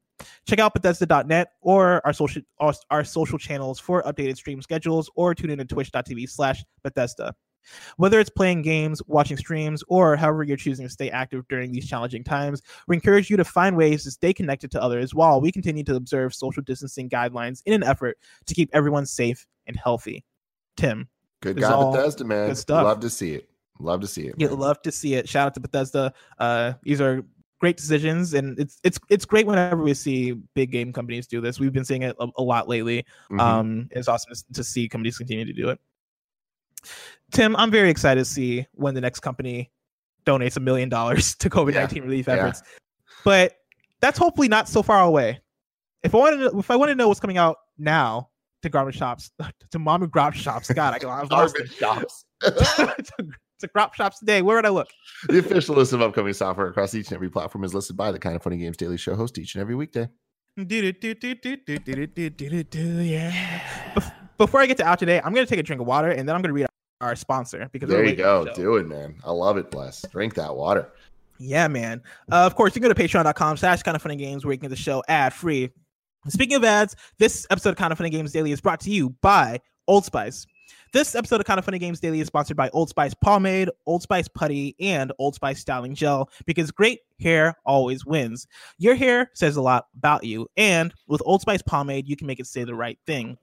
Check out Bethesda.net or our social our, our social channels for updated stream schedules, or tune in to Twitch.tv/slash Bethesda. Whether it's playing games, watching streams, or however you're choosing to stay active during these challenging times, we encourage you to find ways to stay connected to others while we continue to observe social distancing guidelines in an effort to keep everyone safe and healthy. Tim, Good guy, Bethesda, man. good stuff. Love to see it. Love to see it. you man. love to see it. Shout out to Bethesda. Uh, these are great decisions, and it's it's it's great whenever we see big game companies do this. We've been seeing it a, a lot lately. Mhm. Um, it's awesome to, to see companies continue to do it. Tim, I'm very excited to see when the next company donates a million dollars to COVID nineteen relief yeah. efforts. But that's hopefully not so far away. If I want to, if I want to know what's coming out now to garbage shops, to mom and grab shops, God, I, Garbage it. shops. to, to crop shops today. Where would I look? the official list of upcoming software across each and every platform is listed by the Kind of Funny Games Daily Show host each and every weekday. Yeah. Before I get to out today, I'm gonna take a drink of water and then I'm gonna read our sponsor because There you go. the. Do it, man. I love it, Bless. Drink that water. Yeah, man. Uh, of course, you can go to patreon.com slash kind of funny games where you can get the show ad free. Speaking of ads, this episode of Kind of Funny Games Daily is brought to you by Old Spice. This episode of Kind of Funny Games Daily is sponsored by Old Spice Pomade, Old Spice Putty, and Old Spice Styling Gel because great hair always wins. Your hair says a lot about you, and with Old Spice Pomade, you can make it say the right thing.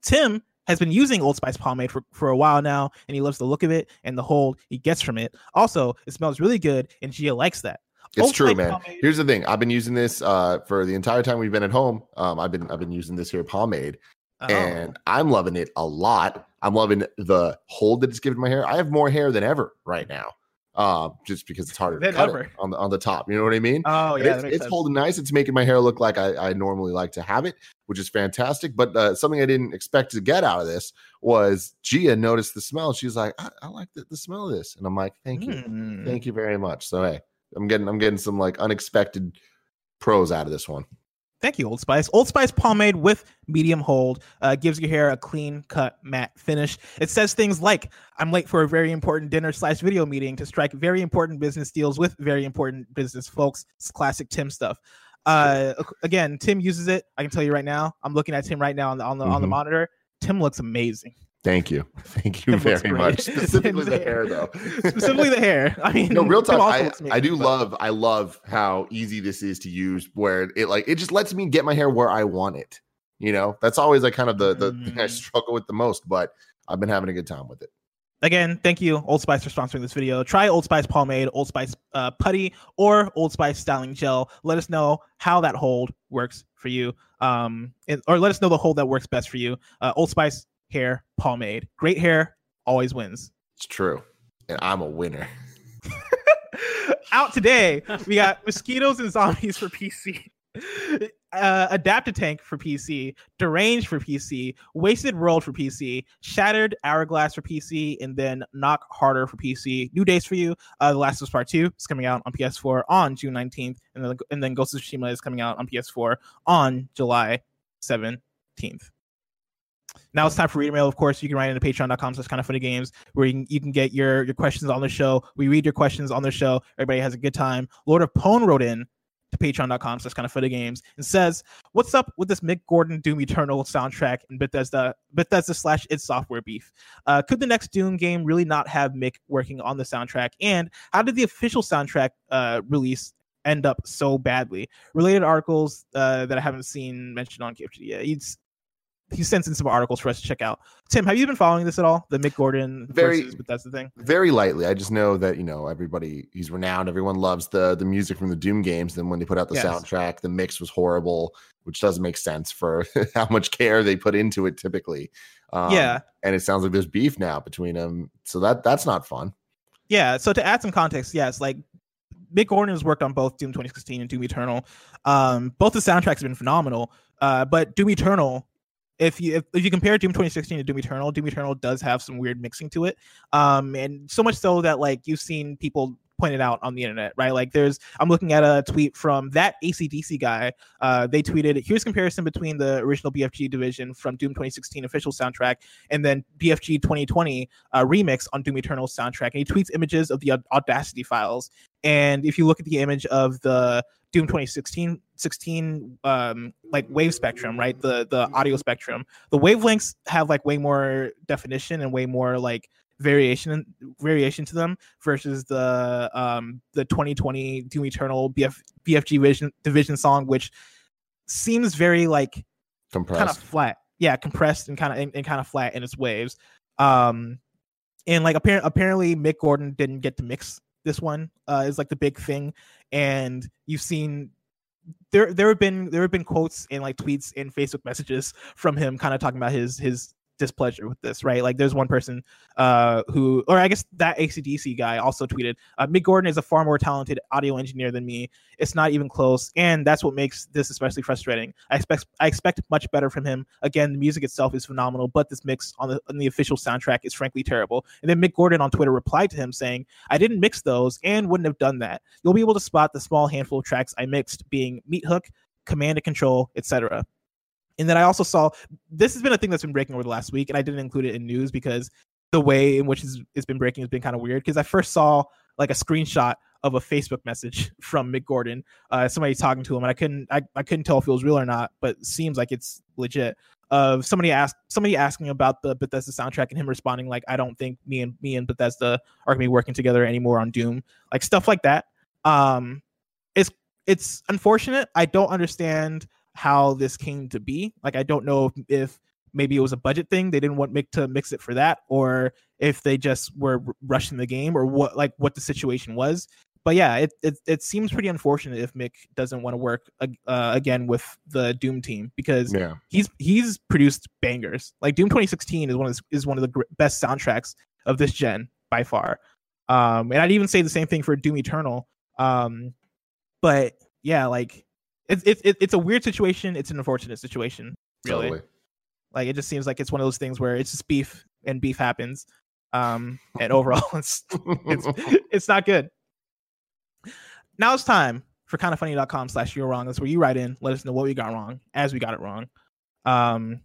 Tim has been using Old Spice pomade for, for a while now, and he loves the look of it and the hold he gets from it. Also, it smells really good, and Gia likes that. It's true, man. pomade- Here's the thing. I've been using this uh, for the entire time we've been at home. Um, I've been I've been using this here pomade, Oh. and I'm loving it a lot. I'm loving the hold that it's giving my hair. I have more hair than ever right now, um, just because it's harder to cut on the on the top. You know what I mean? oh yeah, it's, it's holding nice. It's making my hair look like I, I normally like to have it, which is fantastic. But uh, something I didn't expect to get out of this was Gia noticed the smell. She's like, I, I like the, the smell of this, and I'm like, thank you, Mm. thank you very much. So hey, I'm getting I'm getting some like unexpected pros out of this one. Thank you, Old Spice. Old Spice pomade with medium hold uh, gives your hair a clean cut matte finish. It says things like, "I'm late for a very important dinner slash video meeting to strike very important business deals with very important business folks." It's classic Tim stuff. Uh, again, Tim uses it. I can tell you right now. I'm looking at Tim right now on the on the on the Mhm. monitor. Tim looks amazing. Thank you, thank you very much. Specifically the hair, though. Specifically the hair. I mean, no real talk I, I do but- love i love how easy this is to use where it like it just lets me get my hair where i want it you know that's always like kind of the the thing i Mm. struggle with the most but i've been having a good time with it again, thank you, Old Spice, for sponsoring this video. Try Old Spice pomade, Old Spice uh, putty, or Old Spice styling gel. Let us know how that hold works for you, um, and, or let us know the hold that works best for you. Uh, Old Spice hair pomade, great hair always wins. It's true, and I'm a winner. Out today, we got mosquitoes and zombies for PC. Uh, Adaptatank for PC, Deranged for PC, Wasted World for PC, Shattered Hourglass for PC, and then Knock Harder for PC. New days for you. Uh, the Last of Us Part Two is coming out on PS4 on June 19th, and then and then Ghost of Tsushima is coming out on PS4 on July 17th. Now it's time for reader mail. Of course, you can write into patreon.com slash kind of funny games where you can, you can get your, your questions on the show. We read your questions on the show. Everybody has a good time. Lord of Pone wrote in to patreon.com slash kind of funny games and says, What's up with this Mick Gordon Doom Eternal soundtrack and Bethesda Bethesda slash id Software beef? Uh, could the next Doom game really not have Mick working on the soundtrack? And how did the official soundtrack uh, release end up so badly? Related articles uh, that I haven't seen mentioned on KFG yet. He's he sends in some articles for us to check out. Tim, have you been following this at all? The Mick Gordon Very- versus Bethesda thing? Very lightly. I just know that you know everybody. He's renowned. Everyone loves the the music from the Doom games. Then when they put out the Yes. soundtrack, the mix was horrible, which doesn't make sense for how much care they put into it typically. Um, yeah. and it sounds like there's beef now between them. So that that's not fun. Yeah, so to add some context, yes, like Mick Gordon has worked on both Doom 2016 and Doom Eternal. Um, both the soundtracks have been phenomenal. Uh, but Doom Eternal, if you if, if you compare Doom 2016 to Doom Eternal, Doom Eternal does have some weird mixing to it. Um, and so much so that like you've seen people point it out on the internet, right? Like there's I'm looking at a tweet from that ACDC guy. Uh, they tweeted, here's comparison between the original BFG division from Doom 2016 official soundtrack and then BFG 2020 uh, remix on Doom Eternal soundtrack. And he tweets images of the Audacity files. And if you look at the image of the Doom 2016 16 um like wave spectrum, right? The the audio spectrum. The wavelengths have like way more definition and way more like variation variation to them versus the um the 2020 Doom Eternal BF, BFG vision division song which seems very like Compressed. kind of flat. Yeah, compressed and kind of and, and kind of flat in its waves. Um, and like apparently, apparently Mick Gordon didn't get to mix this one. Uh, is like the big thing, and you've seen there there have been there have been quotes and like tweets and Facebook messages from him, kind of talking about his his displeasure with this, right? Like there's one person uh who or I guess that ACDC guy also tweeted, uh, Mick Gordon is a far more talented audio engineer than me. It's not even close, and that's what makes this especially frustrating. I expect I expect much better from him. Again, the music itself is phenomenal, but this mix on the on the official soundtrack is frankly terrible. And then Mick Gordon on Twitter replied to him saying, "I didn't mix those and wouldn't have done that. You'll be able to spot the small handful of tracks I mixed, being Meat Hook, Command and Control, etc." And then I also saw this has been a thing that's been breaking over the last week, and I didn't include it in news because the way in which it's, been breaking has been kind of weird. Because I first saw like a screenshot of a Facebook message from Mick Gordon, uh, somebody talking to him, and I couldn't I, I couldn't tell if it was real or not, but seems like it's legit. Of somebody asked somebody asking about the Bethesda soundtrack and him responding like, "I don't think me and me and Bethesda are gonna be working together anymore on Doom," like stuff like that. Um, it's it's unfortunate. I don't understand how this came to be. Like, I don't know if, if maybe it was a budget thing. They didn't want Mick to mix it for that, or if they just were rushing the game, or what like what the situation was. But yeah, it it, it seems pretty unfortunate if Mick doesn't want to work uh, again with the Doom team because yeah. he's he's produced bangers. Like Doom 2016 is one of the, is one of the best soundtracks of this gen by far. Um, and I'd even say the same thing for Doom Eternal. Um, but yeah, like it's it's it, it's a weird situation. It's an unfortunate situation. Really, Totally. like it just seems like it's one of those things where it's just beef and beef happens. Um, and overall, it's it's it's not good. Now it's time for kindoffunny.com slash you're wrong. That's where you write in, let us know what we got wrong as we got it wrong. Um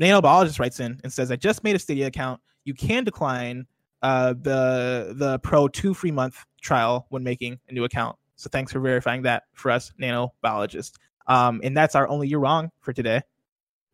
nanobiologist writes in and says, I just made a Stadia account. You can decline uh the the pro two free month trial when making a new account. So thanks for verifying that for us, nanobiologist. Um, and that's our only you're wrong for today.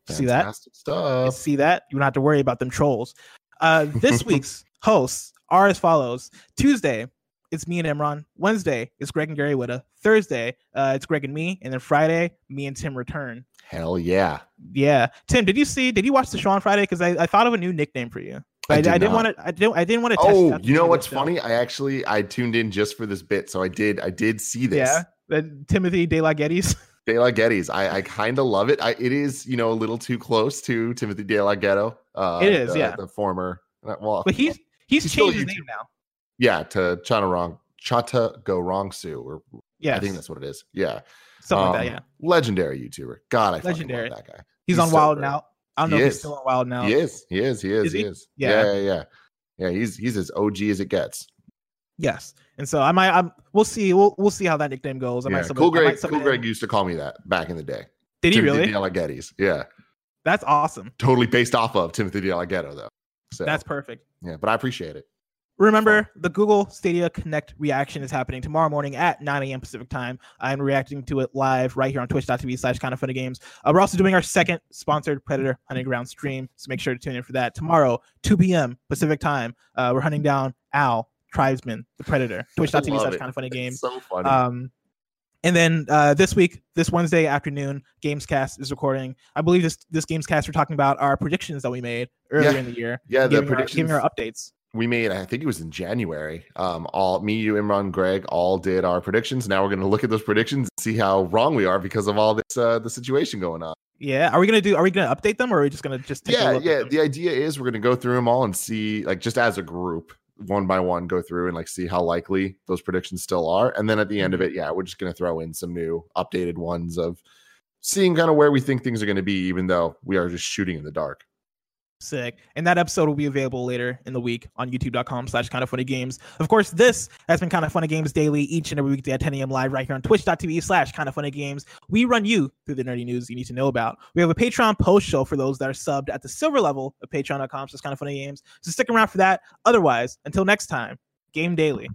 See that? Stuff. see that you don't have to worry about them trolls uh this week's hosts are as follows tuesday it's me and Imran. Wednesday, it's Greg and Gary Whitta. Thursday, uh, it's Greg and me. And then Friday, me and Tim return. Hell yeah. Yeah. Tim, did you see, did you watch the show on Friday? Because I, I thought of a new nickname for you. I, I, did didn't want to. I didn't. I didn't want to. Oh, you know what's funny? I actually I tuned in just for this bit, so I did I did see this. Yeah, that Timothy De La Gettys. De La Gettys. I, I kind of love it. I, it is, you know, a little too close to Timothy De La Ghetto. Uh, It is, the, yeah. the former. uh, Well, But he's he's, He's changed his name now. yeah, to Chana Wrong, Chata Go Wrong Sue, or Yeah, I think that's what it is. Yeah, something like that. Um, yeah, legendary YouTuber. God, I Legendary. love that guy. he's, he's on so Wild great. now. I don't He know if he's still on Wild now. He is. He is. He is. Is he he? is. Yeah. Yeah. yeah, yeah, yeah. He's he's as OG as it gets. Yes, and so I might. I'm, we'll see. We'll we'll see how that nickname goes. I Yeah. might sub Cool Greg. Cool Greg used to call me that back in the day. Did he Timothy really? De La Yeah, That's awesome. totally based off of Timothy De La Ghetto, though. So That's perfect. yeah, but I appreciate it. Remember, the Google Stadia Connect reaction is happening tomorrow morning at 9 a.m. Pacific time. I'm reacting to it live right here on twitch.tv slash kind of funny games. Uh, we're also doing our second sponsored Predator Hunting Ground stream, so make sure to tune in for that. Tomorrow, 2 p.m. Pacific time, uh, we're hunting down Al, Tribesman, the Predator. twitch.tv slash kind of funny games. so funny. Um, and then uh, this week, this Wednesday afternoon, Gamescast is recording. I believe this this Gamescast we're talking about our predictions that we made earlier Yeah. in the year. yeah, the giving our, predictions giving our updates. We made. I think it was in January. Um, all me, you, Imran, Greg, all did our predictions. Now we're going to look at those predictions and see how wrong we are because of all this uh, the situation going on. Yeah, are we gonna do? Are we gonna update them, or are we just gonna just take a yeah yeah the idea is we're going to go through them all and see like just as a group one by one go through and like see how likely those predictions still are and then at the end Mm-hmm. of it yeah we're just going to throw in some new updated ones of seeing kind of where we think things are going to be even though we are just shooting in the dark Sick. And that episode will be available later in the week on youtube.com slash kind of funny games. Of course, this has been kind of funny games daily each and every weekday at 10 a.m. live right here on twitch.tv slash kind of funny games. We run you through the nerdy news you need to know about. We have a Patreon post show for those that are subbed at the silver level of patreon.com slash kind of funny games. So stick around for that. Otherwise, until next time, game daily.